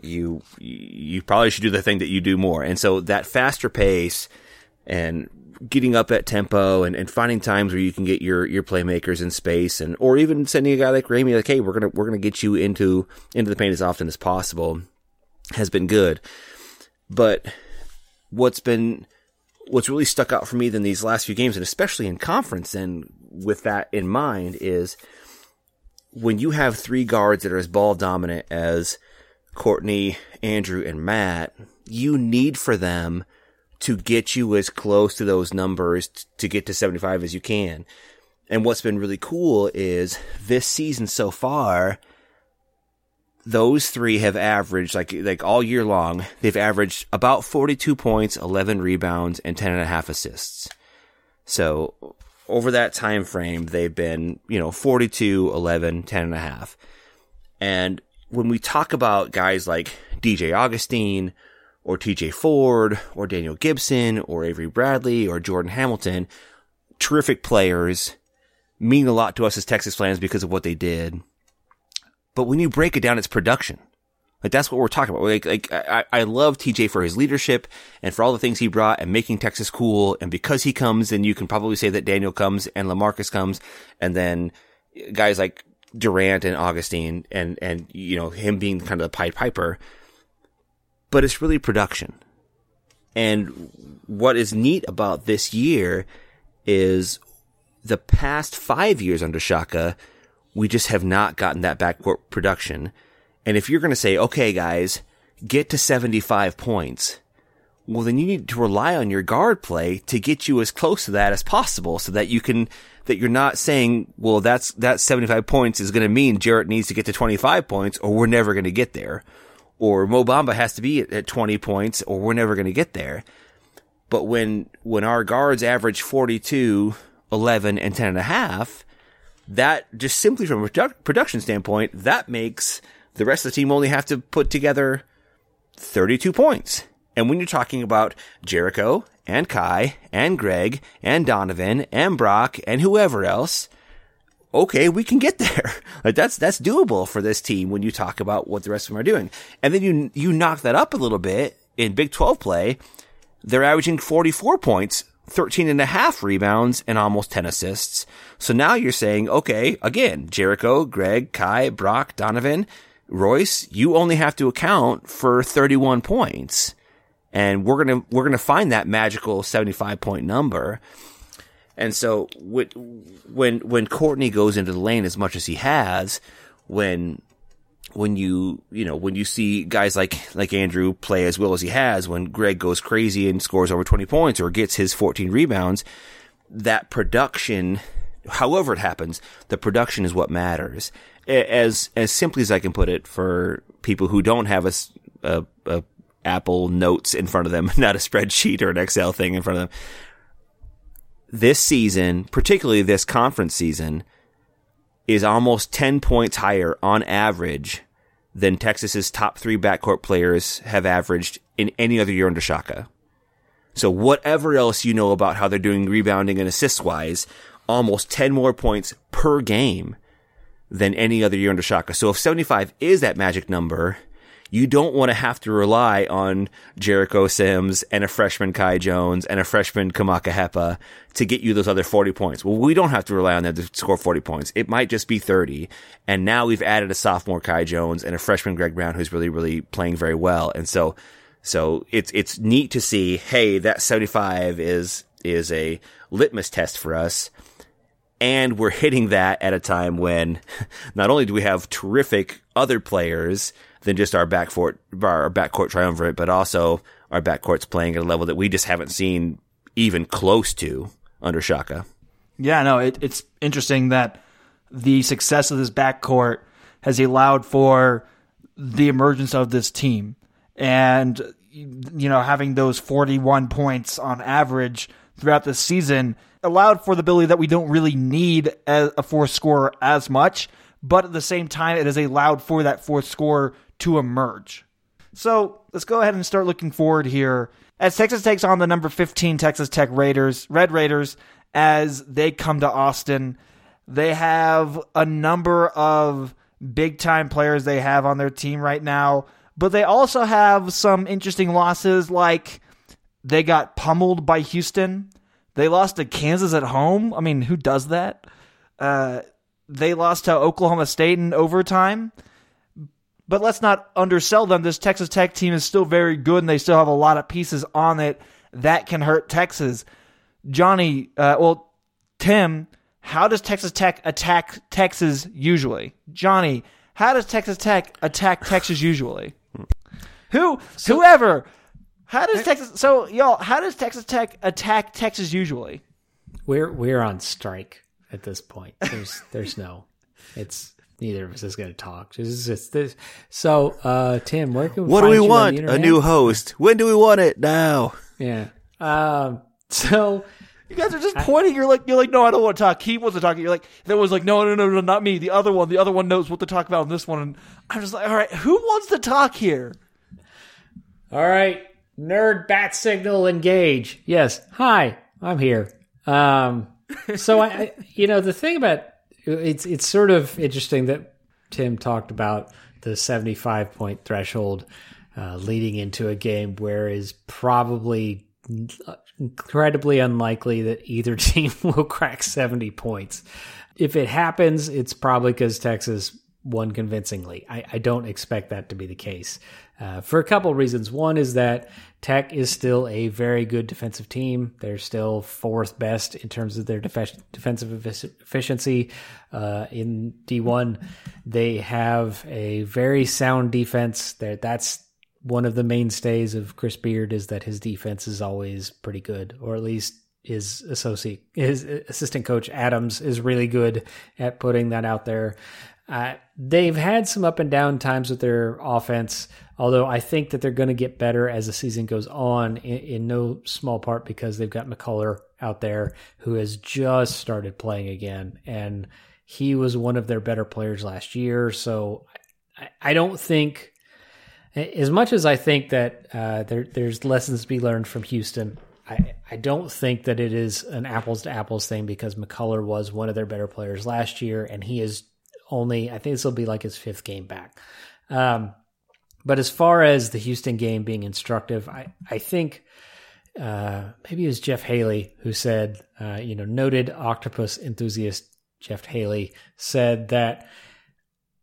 Speaker 3: you you probably should do the thing that you do more. And so that faster pace and getting up at tempo and, and finding times where you can get your, your playmakers in space and or even sending a guy like Ramey like, hey, we're gonna we're gonna get you into into the paint as often as possible has been good. But what's been what's really stuck out for me than these last few games and especially in conference and with that in mind is when you have three guards that are as ball dominant as Courtney, Andrew, and Matt, you need for them to get you as close to those numbers t- to get to 75 as you can. And what's been really cool is this season so far, those three have averaged like, like all year long, they've averaged about 42 points, 11 rebounds, and 10 and a half assists. So over that time frame, they've been, you know, 42, 11, 10 and a half. And when we talk about guys like DJ Augustin or TJ Ford or Daniel Gibson or Avery Bradley or Jordan Hamilton, terrific players, mean a lot to us as Texas fans because of what they did. But when you break it down, it's production. Like that's what we're talking about. Like, like I, I love TJ for his leadership and for all the things he brought and making Texas cool. And because he comes, then you can probably say that Daniel comes and Lamarcus comes, and then guys like Durant and Augustin and, and, you know, him being kind of the Pied Piper. But it's really production. And what is neat about this year is the past five years under Shaka, we just have not gotten that backcourt production. And if you're going to say, okay, guys, get to 75 points, well, then you need to rely on your guard play to get you as close to that as possible so that you can that you're not saying, well, that's, that 75 points is going to mean Jarrett needs to get to 25 points or we're never going to get there. Or Mo Bamba has to be at, at 20 points or we're never going to get there. But when, when our guards average 42, 11, and 10 and a half, that just simply from a produ- production standpoint, that makes the rest of the team only have to put together 32 points. And when you're talking about Jericho and Kai and Greg and Donovan and Brock and whoever else, okay, we can get there. <laughs> Like that's that's doable for this team when you talk about what the rest of them are doing. And then you you knock that up a little bit in Big 12 play. They're averaging 44 points, 13 and a half rebounds and almost 10 assists. So now you're saying, okay, again, Jericho, Greg, Kai, Brock, Donovan, Royce, you only have to account for 31 points. And we're going to, we're going to find that magical 75 point number. And so when, when Courtney goes into the lane as much as he has, when, when you, you know, when you see guys like, like Andrew play as well as he has, when Greg goes crazy and scores over 20 points or gets his 14 rebounds, that production, however it happens, the production is what matters. As, as simply as I can put it for people who don't have a, a, a Apple Notes in front of them, <laughs> not a spreadsheet or an Excel thing in front of them. This season, particularly this conference season, is almost 10 points higher on average than Texas's top three backcourt players have averaged in any other year under Shaka. So whatever else you know about how they're doing rebounding and assist wise, almost 10 more points per game than any other year under Shaka. So if 75 is that magic number, you don't want to have to rely on Jericho Sims and a freshman Kai Jones and a freshman Kamaka Hepa to get you those other 40 points. Well, we don't have to rely on them to score 40 points. It might just be 30. And now we've added a sophomore Kai Jones and a freshman Greg Brown who's really, really playing very well. And so, so it's, it's neat to see, hey, that 75 is, is a litmus test for us. And we're hitting that at a time when <laughs> not only do we have terrific other players than just our backcourt, our backcourt triumvirate, but also our backcourt's playing at a level that we just haven't seen even close to under Shaka.
Speaker 1: Yeah, no, it, it's interesting that the success of this backcourt has allowed for the emergence of this team. And, you know, having those 41 points on average throughout the season allowed for the ability that we don't really need a, fourth scorer as much. But at the same time, it has allowed for that fourth scorer to emerge. So let's go ahead and start looking forward here as Texas takes on the number 15 Texas Tech Raiders, Red Raiders, as they come to Austin. They have a number of big time players they have on their team right now, but they also have some interesting losses like they got pummeled by Houston. They lost to Kansas at home. I mean, who does that? Uh, they lost to Oklahoma State in overtime. But let's not undersell them. This Texas Tech team is still very good, and they still have a lot of pieces on it that can hurt Texas. Johnny, uh, well, Tim, how does Texas Tech attack Texas usually? Johnny, how does Texas Tech attack Texas usually? Who, so, whoever, how does Texas? So y'all, how does Texas Tech attack Texas usually?
Speaker 2: We're we're on strike at this point. There's there's no, it's neither of us is going to talk. Just, just this. So, uh, Tim, where can we
Speaker 3: what do we want? A new host. When do we want it? Now.
Speaker 2: Yeah. Um. So.
Speaker 1: You guys are just pointing. You're like, you're like, no, I don't want to talk. He wants to talk. You're like, there was like, no, no, no, no, not me. The other one, the other one knows what to talk about in this one. And I'm just like, all right, who wants to talk here?
Speaker 2: All right, nerd bat signal engage. Yes, hi, I'm here. Um, so I, I you know, the thing about it's it's sort of interesting that Tim talked about the 75 point threshold uh, leading into a game where is probably incredibly unlikely that either <laughs> team will crack 70 points. If it happens, it's probably because Texas won convincingly. I, I, don't expect that to be the case uh, for a couple of reasons. One is that Tech is still a very good defensive team. They're still fourth best in terms of their def- defensive efficiency uh, in D1. They have a very sound defense. That that's one of the mainstays of Chris Beard is that his defense is always pretty good, or at least his associate his assistant coach Adams is really good at putting that out there. Uh, they've had some up and down times with their offense, although I think that they're going to get better as the season goes on, in, in, no small part because they've got McCullar out there who has just started playing again. And he was one of their better players last year. So I, I don't think, as much as I think that uh, there, there's lessons to be learned from Houston, I, I don't think that it is an apples to apples thing because McCullar was one of their better players last year and he is only, I think this will be like his fifth game back. Um, but as far as the Houston game being instructive, I, I think uh, maybe it was Jeff Haley who said, uh, you know, noted octopus enthusiast Jeff Haley said that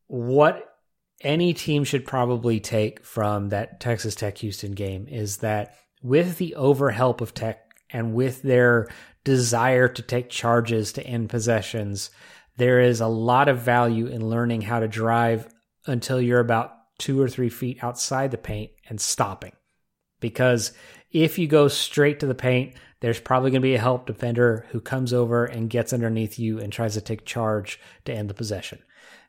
Speaker 2: what any team should probably take from that Texas Tech Houston game is that with the overhelp of Tech and with their desire to take charges to end possessions, there is a lot of value in learning how to drive until you're about two or three feet outside the paint and stopping. Because if you go straight to the paint, there's probably going to be a help defender who comes over and gets underneath you and tries to take charge to end the possession.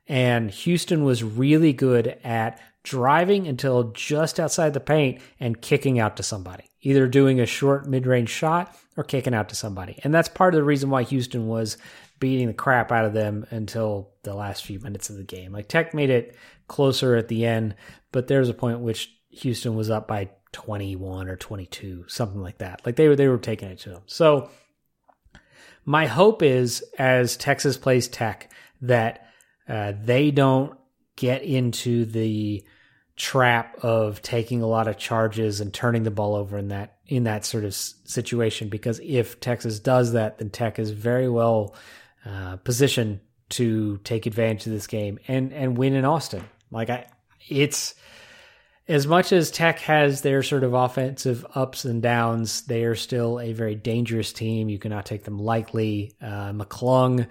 Speaker 2: And Houston was really good at driving until just outside the paint and kicking out to somebody, either doing a short mid range shot or kicking out to somebody. And that's part of the reason why Houston was beating the crap out of them until the last few minutes of the game. Like Tech made it closer at the end, but there was a point which Houston was up by 21 or 22, something like that. Like they were they were taking it to them. So my hope is as Texas plays Tech that uh, they don't get into the trap of taking a lot of charges and turning the ball over in that in that sort of situation because if Texas does that then Tech is very well uh, positioned to take advantage of this game and and win in Austin like I it's as much as Tech has their sort of offensive ups and downs, they are still a very dangerous team. You cannot take them lightly. Uh, McClung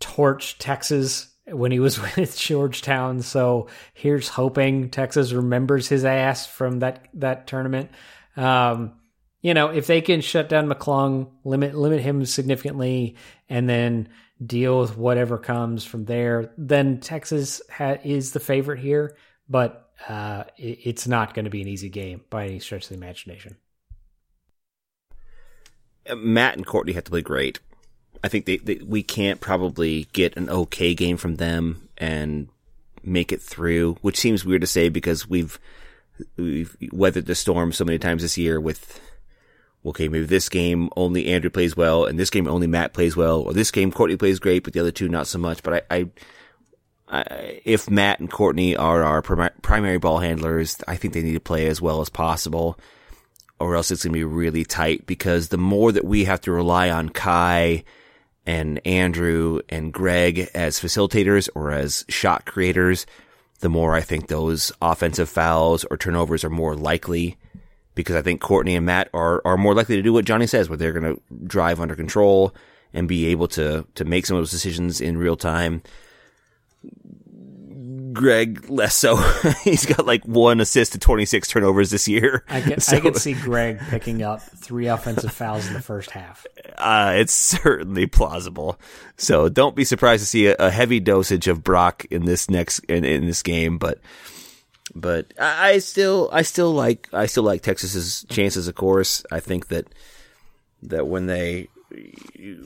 Speaker 2: torched Texas when he was <laughs> with Georgetown. So here's hoping Texas remembers his ass from that that tournament. Um, you know, if they can shut down McClung, limit limit him significantly, and then deal with whatever comes from there, then Texas ha- is the favorite here. But uh, it, it's not going to be an easy game by any stretch of the imagination.
Speaker 3: Matt and Courtney have to play great. I think they, they, we can't probably get an okay game from them and make it through, which seems weird to say because we've we've weathered the storm so many times this year with okay, maybe this game only Andrew plays well and this game only Matt plays well, or this game Courtney plays great, but the other two not so much. But I, I, I if Matt and Courtney are our primary ball handlers, I think they need to play as well as possible or else it's going to be really tight because the more that we have to rely on Kai and Andrew and Greg as facilitators or as shot creators, the more I think those offensive fouls or turnovers are more likely because I think Courtney and Matt are, are more likely to do what Johnny says, where they're going to drive under control and be able to, to make some of those decisions in real time. Greg less so. <laughs> He's got like one assist to 26 turnovers this year.
Speaker 2: I can, <laughs> so, I can see Greg picking up three offensive fouls in the first half.
Speaker 3: Uh, it's certainly plausible. So don't be surprised to see a, a heavy dosage of Brock in this next, in, in this game, but, but I, I still, I still like, I still like Texas's chances, of course. I think that, that when they,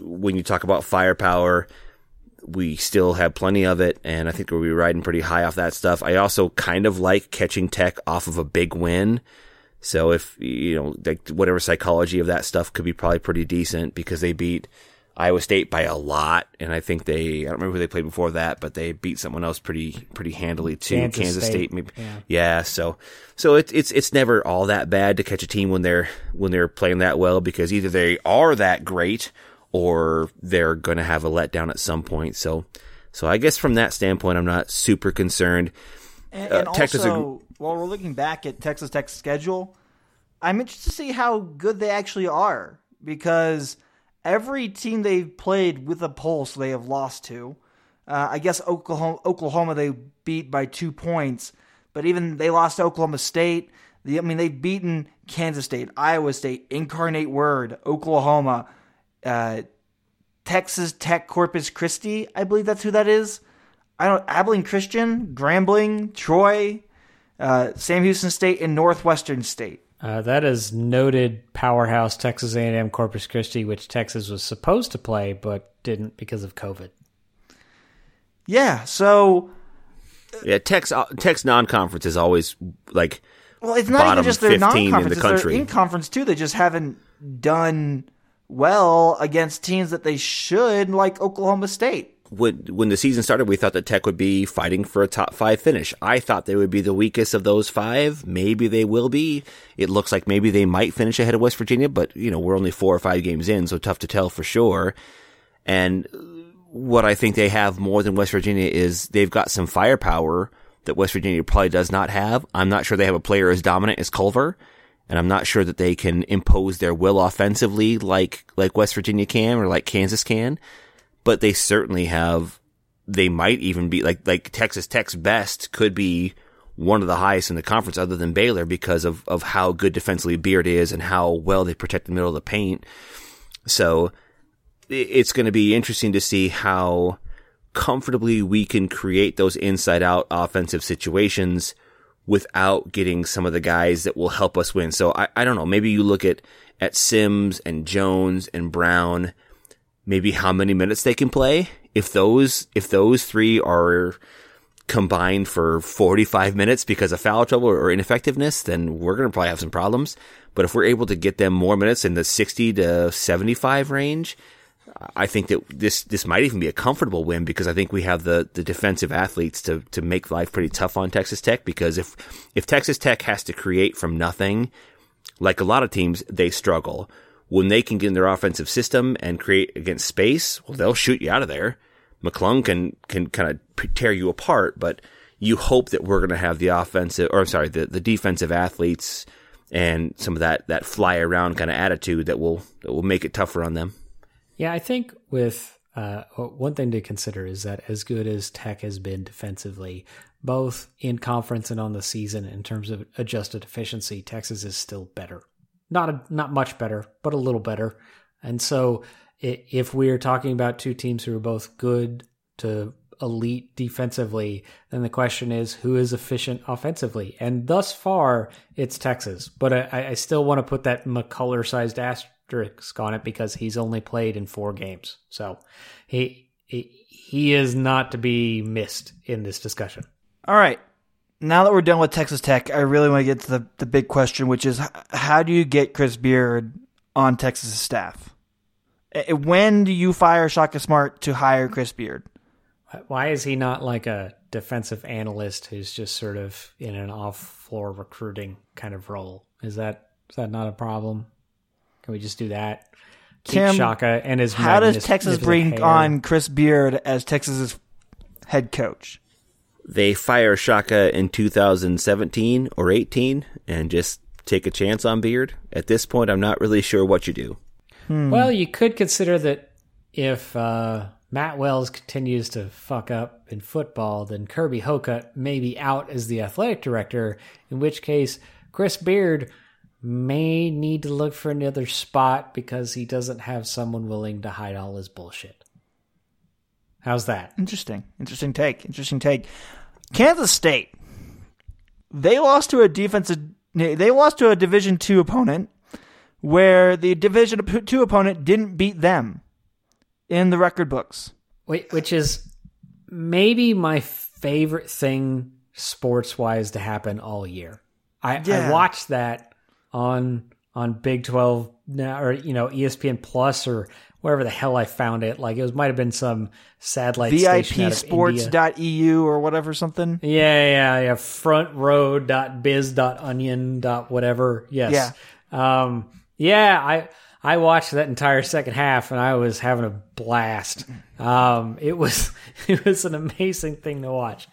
Speaker 3: when you talk about firepower, we still have plenty of it, and I think we'll be riding pretty high off that stuff. I also kind of like catching Tech off of a big win. So if you know, like whatever psychology of that stuff could be probably pretty decent because they beat Iowa State by a lot, and I think they I don't remember who they played before that, but they beat someone else pretty pretty handily too.
Speaker 2: Kansas,
Speaker 3: Kansas
Speaker 2: State,
Speaker 3: State maybe.
Speaker 2: Yeah.
Speaker 3: yeah. so so it's it's it's never all that bad to catch a team when they're when they're playing that well because either they are that great or they're going to have a letdown at some point. So, so I guess from that standpoint, I'm not super concerned.
Speaker 1: And, and uh, also, a, while we're looking back at Texas Tech's schedule, I'm interested to see how good they actually are because every team they've played with a pulse they have lost to. Uh, I guess Oklahoma, Oklahoma they beat by two points, but even they lost to Oklahoma State. The, I mean, they've beaten Kansas State, Iowa State, Incarnate Word, Oklahoma uh, Texas Tech Corpus Christi. I believe that's who that is. I don't Abilene Christian, Grambling, Troy, uh, Sam Houston State, and Northwestern State.
Speaker 2: Uh, that is noted powerhouse Texas A&M Corpus Christi, which Texas was supposed to play but didn't because of COVID.
Speaker 1: Yeah, so
Speaker 3: Yeah, Tech's uh, Tech's non-conference is always like
Speaker 1: well, it's not even just their
Speaker 3: 15 in the
Speaker 1: non-conference; it's their
Speaker 3: country.
Speaker 1: in-conference too. They just haven't done well against teams that they should, like Oklahoma State.
Speaker 3: When when the season started, we thought that Tech would be fighting for a top five finish. I thought they would be the weakest of those five. Maybe they will be. It looks like maybe they might finish ahead of West Virginia, but you know we're only four or five games in, so tough to tell for sure. And what I think they have more than West Virginia is they've got some firepower that West Virginia probably does not have. I'm not sure they have a player as dominant as Culver, and I'm not sure that they can impose their will offensively like like West Virginia can or like Kansas can. But they certainly have. They might even be like like Texas Tech's best could be one of the highest in the conference, other than Baylor, because of of how good defensively Beard is and how well they protect the middle of the paint. So it's going to be interesting to see how comfortably we can create those inside out offensive situations without getting some of the guys that will help us win. So I, I don't know. Maybe you look at, at Sims and Jones and Brown, maybe how many minutes they can play. If those, if those three are combined for 45 minutes because of foul trouble or ineffectiveness, then we're going to probably have some problems. But if we're able to get them more minutes in the 60 to 75 range, I think that this this might even be a comfortable win because I think we have the, the defensive athletes to to make life pretty tough on Texas Tech because if if Texas Tech has to create from nothing, like a lot of teams, they struggle. When they can get in their offensive system and create against space, well, they'll shoot you out of there. McClung can can kind of tear you apart, but you hope that we're going to have the offensive, or I'm sorry, the the defensive athletes and some of that that fly around kind of attitude that will that will make it tougher on them.
Speaker 2: Yeah, I think with uh, one thing to consider is that as good as Tech has been defensively, both in conference and on the season, in terms of adjusted efficiency, Texas is still better. Not a, not much better, but a little better. And so, if we're talking about two teams who are both good to elite defensively, then the question is who is efficient offensively? And thus far, it's Texas. But I, I still want to put that McCullar-sized asterisk on it because he's only played in four games. So he, he he is not to be missed in this discussion.
Speaker 1: All right. Now that we're done with Texas Tech, I really want to get to the, the big question, which is how do you get Chris Beard on Texas' staff? When do you fire Shaka Smart to hire Chris Beard?
Speaker 2: Why is he not like a defensive analyst who's just sort of in an off-floor recruiting kind of role? Is that is that not a problem? Can we just do that? Keep
Speaker 1: Tim,
Speaker 2: Shaka and his
Speaker 1: How does Texas bring
Speaker 2: hair.
Speaker 1: on Chris Beard as Texas's head coach?
Speaker 3: They fire Shaka in 2017 or 18 and just take a chance on Beard. At this point, I'm not really sure what you do.
Speaker 2: Well, you could consider that if uh, Matt Wells continues to fuck up in football, then Kirby Hocutt may be out as the athletic director, in which case Chris Beard may need to look for another spot because he doesn't have someone willing to hide all his bullshit. How's that?
Speaker 1: Interesting. Interesting take. Interesting take. Kansas State. They lost to a defensive. They lost to a Division two opponent, where the Division two opponent didn't beat them in the record books.
Speaker 2: Wait, which is maybe my favorite thing sports wise to happen all year. I, I watched that on on Big Twelve now or you know ESPN Plus or wherever the hell I found it. Like it was might have been some satellite station out of India.
Speaker 1: VIPsports.eu or whatever something.
Speaker 2: Yeah, yeah, yeah. Frontrow.biz.onion. dot whatever. Yes. Yeah. Um, yeah, I I watched that entire second half and I was having a blast. Um, it was <laughs> it was an amazing thing to watch.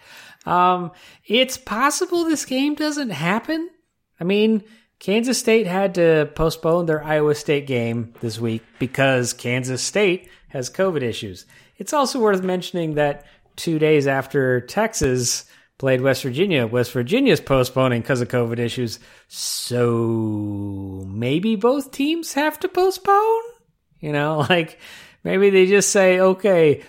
Speaker 2: Um, it's possible this game doesn't happen. I mean, Kansas State had to postpone their Iowa State game this week because Kansas State has COVID issues. It's also worth mentioning that two days after Texas played West Virginia, West Virginia's postponing because of COVID issues. So maybe both teams have to postpone? You know, <laughs> like maybe they just say, okay,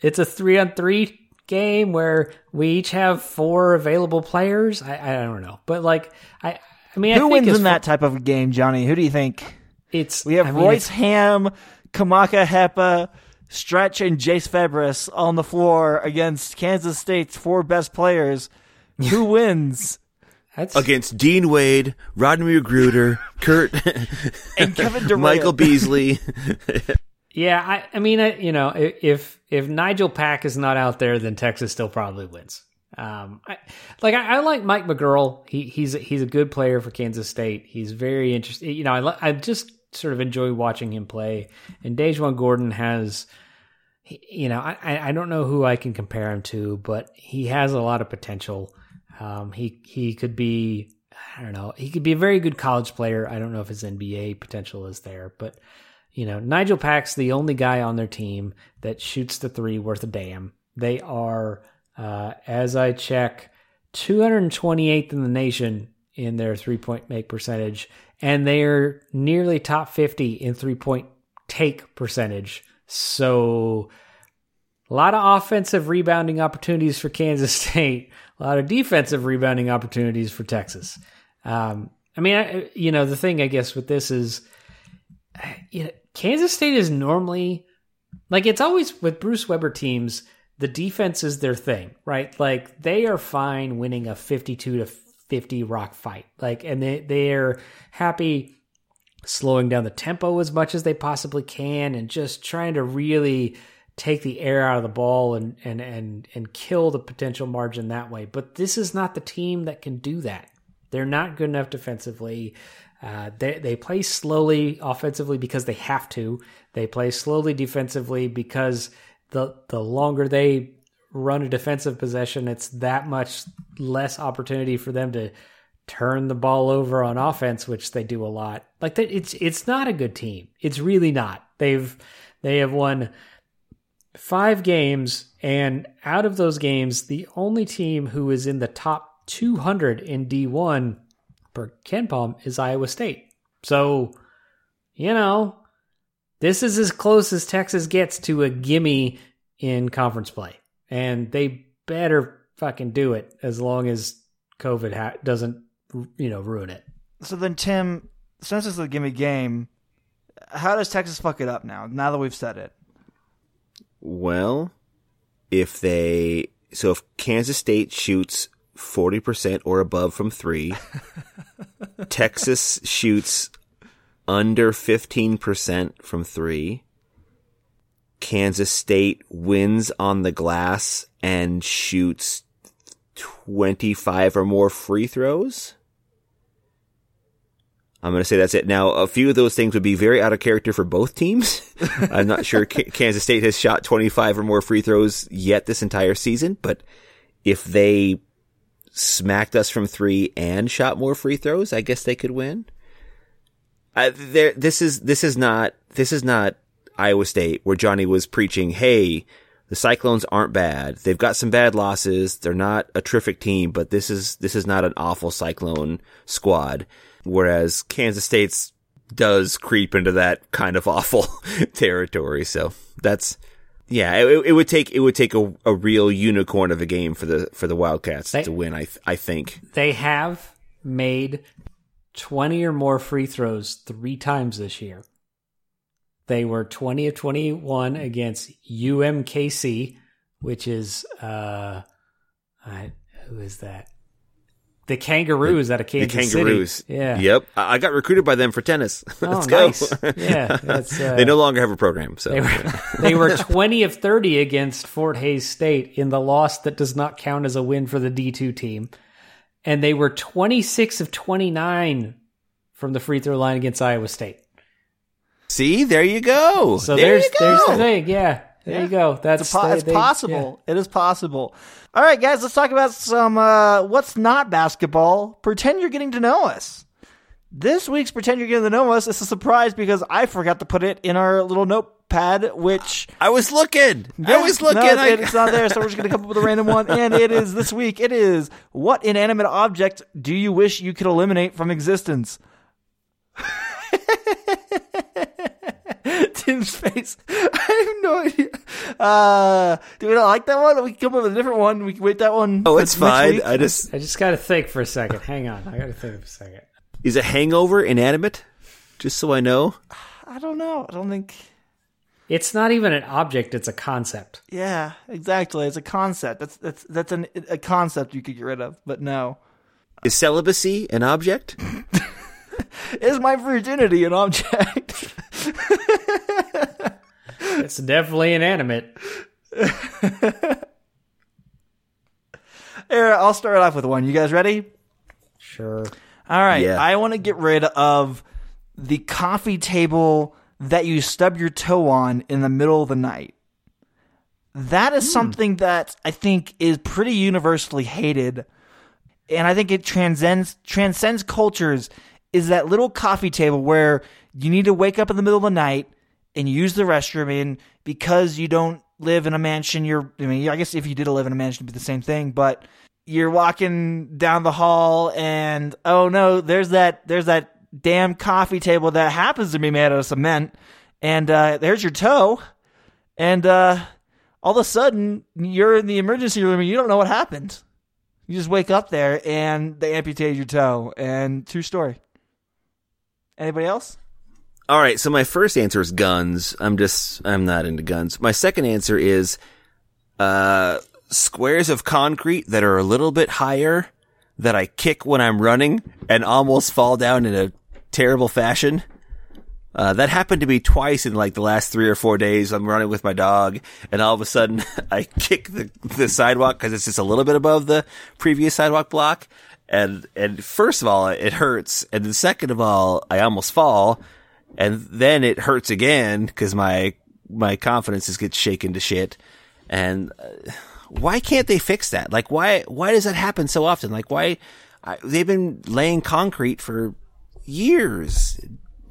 Speaker 2: it's a three on three game where we each have four available players. I, I don't know, but like I, I mean, I
Speaker 1: Who
Speaker 2: think
Speaker 1: wins in that type of game, Johnny? Who do you think?
Speaker 2: It's
Speaker 1: We have
Speaker 2: I mean,
Speaker 1: Royce Hamm, Kamaka Hepa, Stretch, and Jase Febres on the floor against Kansas State's four best players. Who wins? <laughs>
Speaker 2: That's,
Speaker 3: Against Dean Wade, Rodney McGruder, Kurt, <laughs>
Speaker 1: And Kevin <laughs> Durant.
Speaker 3: Michael Beasley.
Speaker 2: Yeah, I, I mean, I, you know, if if Nigel Pack is not out there, then Texas still probably wins. Um, I, like I, I like Mike McGuirl. He he's a, he's a good player for Kansas State. He's very interesting. You know, I I just sort of enjoy watching him play. And DaJuan Gordon has, you know, I I I don't know who I can compare him to, but he has a lot of potential. Um, he he could be. I don't know. He could be a very good college player. I don't know if his NBA potential is there, but you know, Nigel Pack's the only guy on their team that shoots the three worth a damn. They are, uh, as I check, 228th in the nation in their three point make percentage, and they are nearly top 50 in three point take percentage. So, a lot of offensive rebounding opportunities for Kansas <laughs> State, a lot of defensive rebounding opportunities for Texas. Um, I mean, I, you know, the thing I guess with this is you know, Kansas State is normally like it's always with Bruce Weber teams, the defense is their thing, right? Like they are fine winning a 52 to 50 rock fight. Like and they they're happy slowing down the tempo as much as they possibly can and just trying to really take the air out of the ball and and and and kill the potential margin that way. But this is not the team that can do that. They're not good enough defensively. Uh, they they play slowly offensively because they have to. They play slowly defensively because the the longer they run a defensive possession, it's that much less opportunity for them to turn the ball over on offense, which they do a lot. Like that, it's it's not a good team. It's really not. They've they have won five games, and out of those games, the only team who is in the top 200 in D1 per KenPom is Iowa State. So, you know, this is as close as Texas gets to a gimme in conference play. And they better fucking do it as long as COVID ha- doesn't, you know, ruin it.
Speaker 1: So then, Tim, since it's a gimme game, how does Texas fuck it up now? Now that we've said it,
Speaker 3: Well, if they so if Kansas State shoots 40% or above from 3, <laughs> Texas shoots under 15% from 3, Kansas State wins on the glass and shoots 25 or more free throws. I'm going to say that's it. Now, a few of those things would be very out of character for both teams. <laughs> I'm not sure K- Kansas State has shot 25 or more free throws yet this entire season, but if they smacked us from three and shot more free throws, I guess they could win. Uh, there, this is this is not this is not Iowa State where Johnny was preaching, "Hey, the Cyclones aren't bad. They've got some bad losses. They're not a terrific team, but this is this is not an awful Cyclone squad." Whereas Kansas State's does creep into that kind of <laughs> awful territory. So that's yeah, it, it would take it would take a, a real unicorn of a game for the for the Wildcats
Speaker 2: They-
Speaker 3: to win. I th- I think.
Speaker 2: They have made 20 or more free throws three times this year. They were 20 of 21 against UMKC, which is, uh, I, who is that? The Kangaroos out of
Speaker 3: The
Speaker 2: Kansas
Speaker 3: Kangaroos.
Speaker 2: City. Yeah.
Speaker 3: Yep. I got recruited by them for tennis. <laughs>
Speaker 2: Oh,
Speaker 3: Let's go.
Speaker 2: nice. Yeah. <laughs> That's, uh,
Speaker 3: they no longer have a program. So
Speaker 2: They were, they were 20 of 30 against Fort Hays State in the loss that does not count as a win for the D2 team. And they were 26 of 29 from the free throw line against Iowa State.
Speaker 3: see, there you go.
Speaker 2: So
Speaker 3: there
Speaker 2: there's
Speaker 3: go.
Speaker 2: there's the thing. Yeah. There you go. That's
Speaker 1: it's, po-
Speaker 2: they-
Speaker 1: it's
Speaker 2: they-
Speaker 1: possible. It is possible. All right, guys, let's talk about some uh, what's not basketball. Pretend you're getting to know us. This week's pretend you're getting to know us is a surprise because I forgot to put it in our little notepad, which
Speaker 3: I was looking. I was looking.
Speaker 1: No,
Speaker 3: I-
Speaker 1: it's, it's not there, so we're just gonna come up with a random one. And it is this week. It is what inanimate object do you wish you could eliminate from existence? <laughs> Tim's face. <laughs> I have no idea. Uh, do we not like that one? We can come up with a different one. We can wait that one.
Speaker 3: Oh,
Speaker 1: for
Speaker 3: it's fine.
Speaker 1: week.
Speaker 3: I just
Speaker 2: I just got to think for a second. Hang on. I got to think for a second.
Speaker 3: Is a hangover inanimate? Just so I know.
Speaker 1: I don't know. I don't think.
Speaker 2: It's not even an object, it's a concept.
Speaker 1: Yeah, exactly. It's a concept. That's that's that's an, a concept you could get rid of. But no,
Speaker 3: Is celibacy an object? <laughs>
Speaker 1: is my virginity an object? <laughs>
Speaker 2: It's definitely inanimate.
Speaker 1: Here, I'll start off with one. You guys ready?
Speaker 2: Sure.
Speaker 1: All right.
Speaker 3: Yeah.
Speaker 1: I want to get rid of the coffee table that you stub your toe on in the middle of the night. That is hmm. something that I think is pretty universally hated. And I think it transcends transcends cultures is that little coffee table where you need to wake up in the middle of the night and use the restroom in because you don't live in a mansion. You're, I mean, I guess if you did live in a mansion, it'd be the same thing, but you're walking down the hall and oh no, there's that, there's that damn coffee table that happens to be made out of cement and, uh, there's your toe and, uh, all of a sudden you're in the emergency room and you don't know what happened. You just wake up there and they amputated your toe and true story. Anybody else?
Speaker 3: All right, so my first answer is guns. I'm just I'm not into guns. My second answer is uh squares of concrete that are a little bit higher that I kick when I'm running and almost fall down in a terrible fashion. Uh, that happened to me twice in like the last three or four days. I'm running with my dog, and all of a sudden <laughs> I kick the the sidewalk because it's just a little bit above the previous sidewalk block. And and first of all, it hurts, and then second of all, I almost fall, and then it hurts again because my my confidence just gets shaken to shit. And uh, why can't they fix that? Like why why does that happen so often? Like why I, they've been laying concrete for years,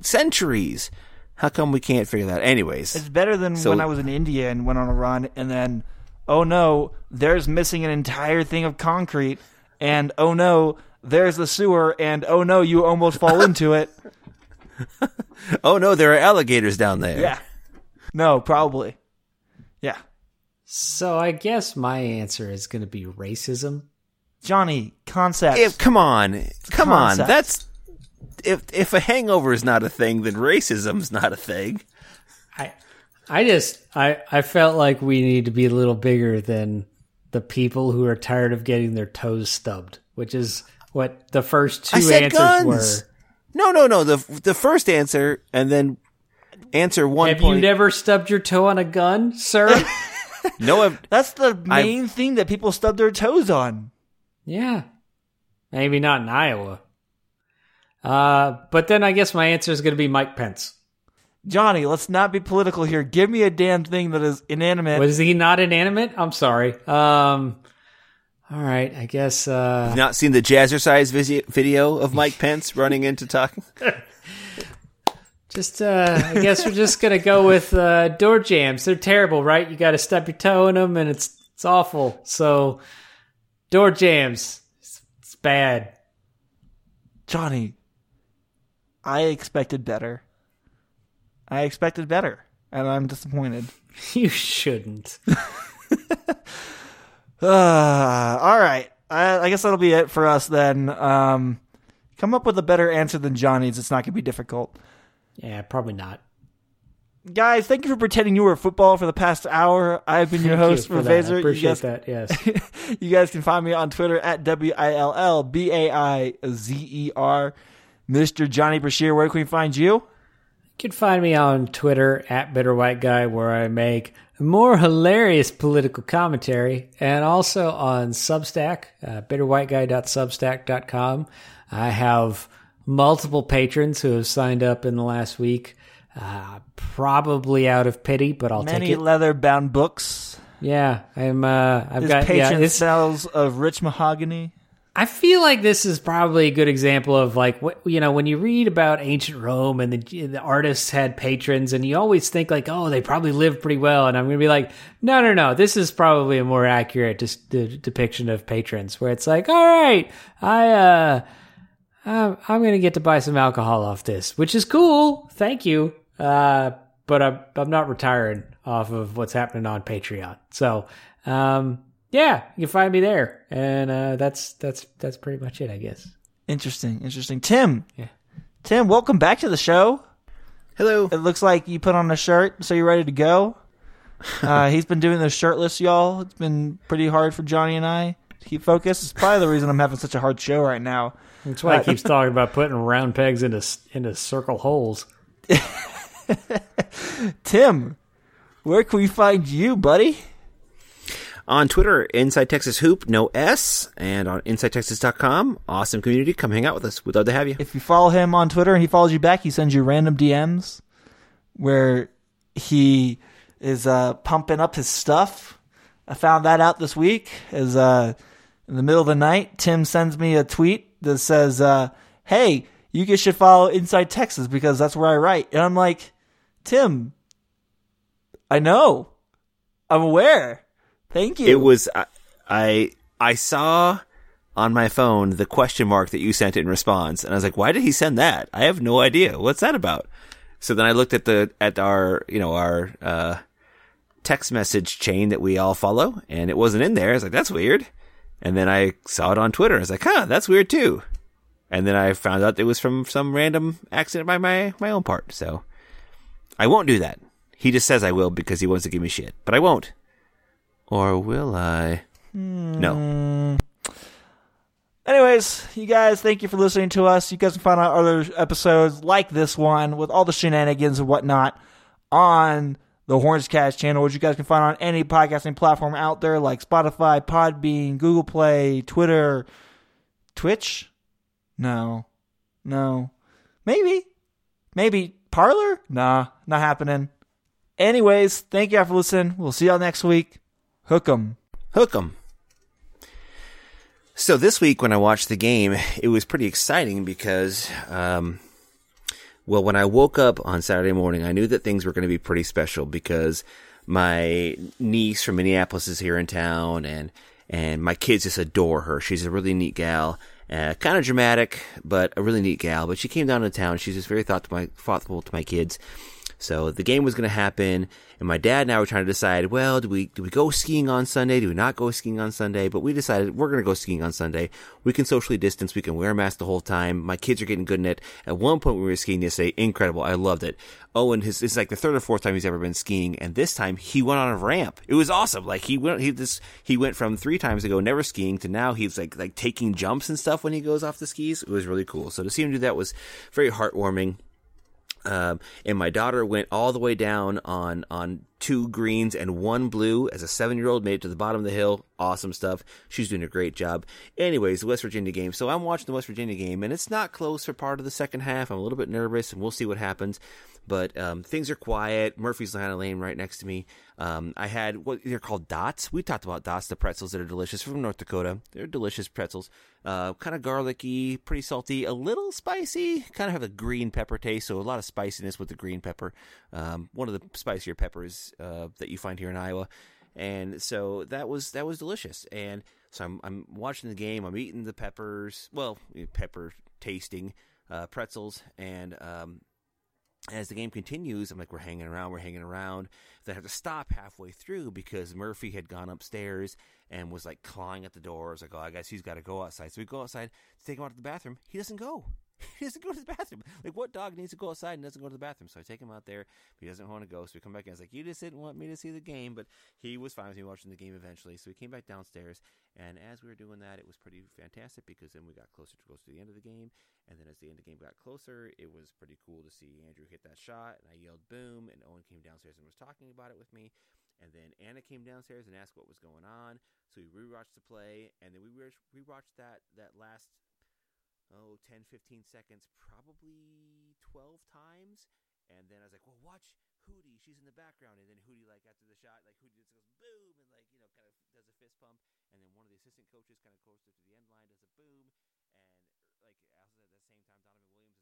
Speaker 3: centuries. How come we can't figure that? Anyways,
Speaker 1: It's better than
Speaker 3: So-
Speaker 1: when I was in India and went on a run, and then, oh no, there's missing an entire thing of concrete, and oh no, there's the sewer, and oh no, you almost fall <laughs> into it.
Speaker 3: oh no, there are alligators down there.
Speaker 1: Yeah. No, probably. Yeah.
Speaker 2: So I guess my answer is going to be racism.
Speaker 1: Johnny, concept.
Speaker 3: If, come on, come on. That's if if a hangover is not a thing, then racism's not a thing.
Speaker 2: I I just I I felt like we need to be a little bigger than the people who are tired of getting their toes stubbed, which is what the first two
Speaker 3: I said
Speaker 2: answers
Speaker 3: guns.
Speaker 2: were.
Speaker 3: No, no, no. The the first answer and then answer one
Speaker 2: Have
Speaker 3: point.
Speaker 2: you never stubbed your toe on a gun, sir? <laughs>
Speaker 3: no, I've, <laughs>
Speaker 1: That's the main thing that people stub their toes on.
Speaker 2: yeah. Maybe not in Iowa. Uh, but then I guess my answer is going to be Mike Pence.
Speaker 1: Johnny, let's not be political here. Give me a damn thing that is inanimate.
Speaker 2: Was he not inanimate? I'm sorry. Um, all right, I guess. Uh,
Speaker 3: not seen the jazzercise visi- video of Mike Pence running into talking. <laughs>
Speaker 2: Just, uh, I guess we're just gonna go with uh, door jambs. They're terrible, right? You got to stub your toe in them, and it's it's awful. So, door jambs, it's, it's bad.
Speaker 1: Johnny, I expected better. I expected better, and I'm disappointed. <laughs>
Speaker 2: You shouldn't.
Speaker 1: Uh, <laughs> all right. I, I guess that'll be it for us then. Um, come up with a better answer than Johnny's. It's not going to be difficult.
Speaker 2: Yeah, probably not.
Speaker 1: Guys, thank you for pretending you were football for the past hour. I've been your host
Speaker 2: you
Speaker 1: for You
Speaker 2: appreciate
Speaker 1: guys,
Speaker 2: that. Yes. <laughs>
Speaker 1: you guys can find me on Twitter at W I L L B A I Z E R. Mr. Johnny Brashear, where can we find you?
Speaker 2: You can find me on Twitter at Bitter White Guy, where I make more hilarious political commentary, and also on Substack, uh, bitterwhiteguy.substack.com. I have multiple patrons who have signed up in the last week, uh, probably out of pity, but I'll
Speaker 1: Many
Speaker 2: take it.
Speaker 1: Many leather bound books.
Speaker 2: Yeah, I'm. Uh, I've
Speaker 1: His
Speaker 2: got. Yeah,
Speaker 1: patron
Speaker 2: it's,
Speaker 1: smells of rich mahogany.
Speaker 2: I feel like this is probably a good example of like what you know when you read about ancient Rome and the the artists had patrons and you always think like oh they probably lived pretty well and I'm gonna be like no no no this is probably a more accurate dis- de- depiction of patrons where it's like all right I uh I'm, I'm gonna get to buy some alcohol off this which is cool thank you uh but I'm I'm not retiring off of what's happening on Patreon. So, um, yeah, you can find me there, and uh, that's that's that's pretty much it, I guess.
Speaker 1: Interesting, interesting. Tim,
Speaker 2: Yeah.
Speaker 1: Tim, welcome back to the show.
Speaker 3: Hello.
Speaker 1: It looks like you put on a shirt, so you're ready to go. <laughs> Uh, he's been doing this shirtless, y'all. It's been pretty hard for Johnny and I to keep focused. It's probably the reason I'm having such a hard show right now.
Speaker 2: That's why he keeps talking about putting round pegs into into circle holes. <laughs>
Speaker 1: Tim, where can we find you, buddy?
Speaker 3: On Twitter, Inside Texas Hoop, no S, and on InsideTexas.com. Awesome community. Come hang out with us. We'd love to have you.
Speaker 1: If you follow him on Twitter and he follows you back, he sends you random DMs where he is uh, pumping up his stuff. I found that out this week. As uh, in the middle of the night, Tim sends me a tweet that says, uh, "Hey, you guys should follow Inside Texas because that's where I write." And I'm like, Tim, I know, I'm aware. Thank you.
Speaker 3: It was I, I I saw on my phone the question mark that you sent in response, and I was like, "Why did he send that? I have no idea. What's that about?" So then I looked at the at our you know our uh, text message chain that we all follow, and it wasn't in there. I was like, "That's weird." And then I saw it on Twitter. I was like, "Huh, that's weird too." And then I found out it was from some random accident by my my own part. So I won't do that. He just says I will because he wants to give me shit, but I won't. Or will I? No. Hmm.
Speaker 1: Anyways, you guys, thank you for listening to us. You guys can find out other episodes like this one with all the shenanigans and whatnot on the Hornscast channel, which you guys can find on any podcasting platform out there like Spotify, Podbean, Google Play, Twitter, Twitch. No, no, maybe, maybe Parler. Nah, not happening. Anyways, thank you all for listening. We'll see y'all next week. Hook 'em.
Speaker 3: Hook 'em. So this week when I watched the game, it was pretty exciting because, um, well, when I woke up on Saturday morning, I knew that things were going to be pretty special because my niece from Minneapolis is here in town and, and my kids just adore her. She's a really neat gal. Uh, kind of dramatic, but a really neat gal. But she came down to town. She's just very thoughtful thoughtful to my kids. So the game was going to happen, and my dad and I were trying to decide, well, do we do we go skiing on Sunday? Do we not go skiing on Sunday? But we decided we're going to go skiing on Sunday. We can socially distance. We can wear a mask the whole time. My kids are getting good in it. At one point, we were skiing yesterday. Incredible. I loved it. Oh, and his it's like the third or fourth time he's ever been skiing, and this time he went on a ramp. It was awesome. Like he went he this he went from three times ago never skiing to now he's like like taking jumps and stuff when he goes off the skis. It was really cool. So to see him do that was very heartwarming. Um, and my daughter went all the way down on on two greens and one blue as a seven year old made it to the bottom of the hill. Awesome stuff. She's doing a great job. Anyways, the West Virginia game. So I'm watching the West Virginia game, and it's not close for part of the second half. I'm a little bit nervous, and we'll see what happens. But um, things are quiet. Murphy's kind of laying right next to me. Um, I had what they're called dots. We talked about dots, the pretzels that are delicious from North Dakota. They're delicious pretzels. Uh, kind of garlicky, pretty salty, a little spicy. Kind of have a green pepper taste, so a lot of spiciness with the green pepper. Um, one of the spicier peppers uh, that you find here in Iowa, and so that was that was delicious. And so I'm I'm watching the game. I'm eating the peppers. Well, pepper tasting uh, pretzels, and um, as the game continues, I'm like, we're hanging around, we're hanging around. Then I have to stop halfway through because Murphy had gone upstairs and was like clawing at the door. I was like, oh, I guess he's got to go outside. So we go outside to take him out to the bathroom. He doesn't go. <laughs> He doesn't go to the bathroom. Like, what dog needs to go outside and doesn't go to the bathroom? So I take him out there, but he doesn't want to go. So we come back in. I was like, you just didn't want me to see the game, but he was fine with me watching the game eventually. So we came back downstairs, and as we were doing that, it was pretty fantastic because then we got closer to close to the end of the game. And then as the end of the game got closer, it was pretty cool to see Andrew hit that shot, and I yelled boom, and Owen came downstairs and was talking about it with me. And then Anna came downstairs and asked what was going on. So we rewatched the play, and then we rewatched that that last oh 10 15 seconds probably 12 times. And then i was like well watch Hudy. She's in the background. And then Hudy like after the shot like Hudy just goes boom and like you know kind of does a fist pump. And then one of the assistant coaches kind of goes to the end line does a boom. And like also at the same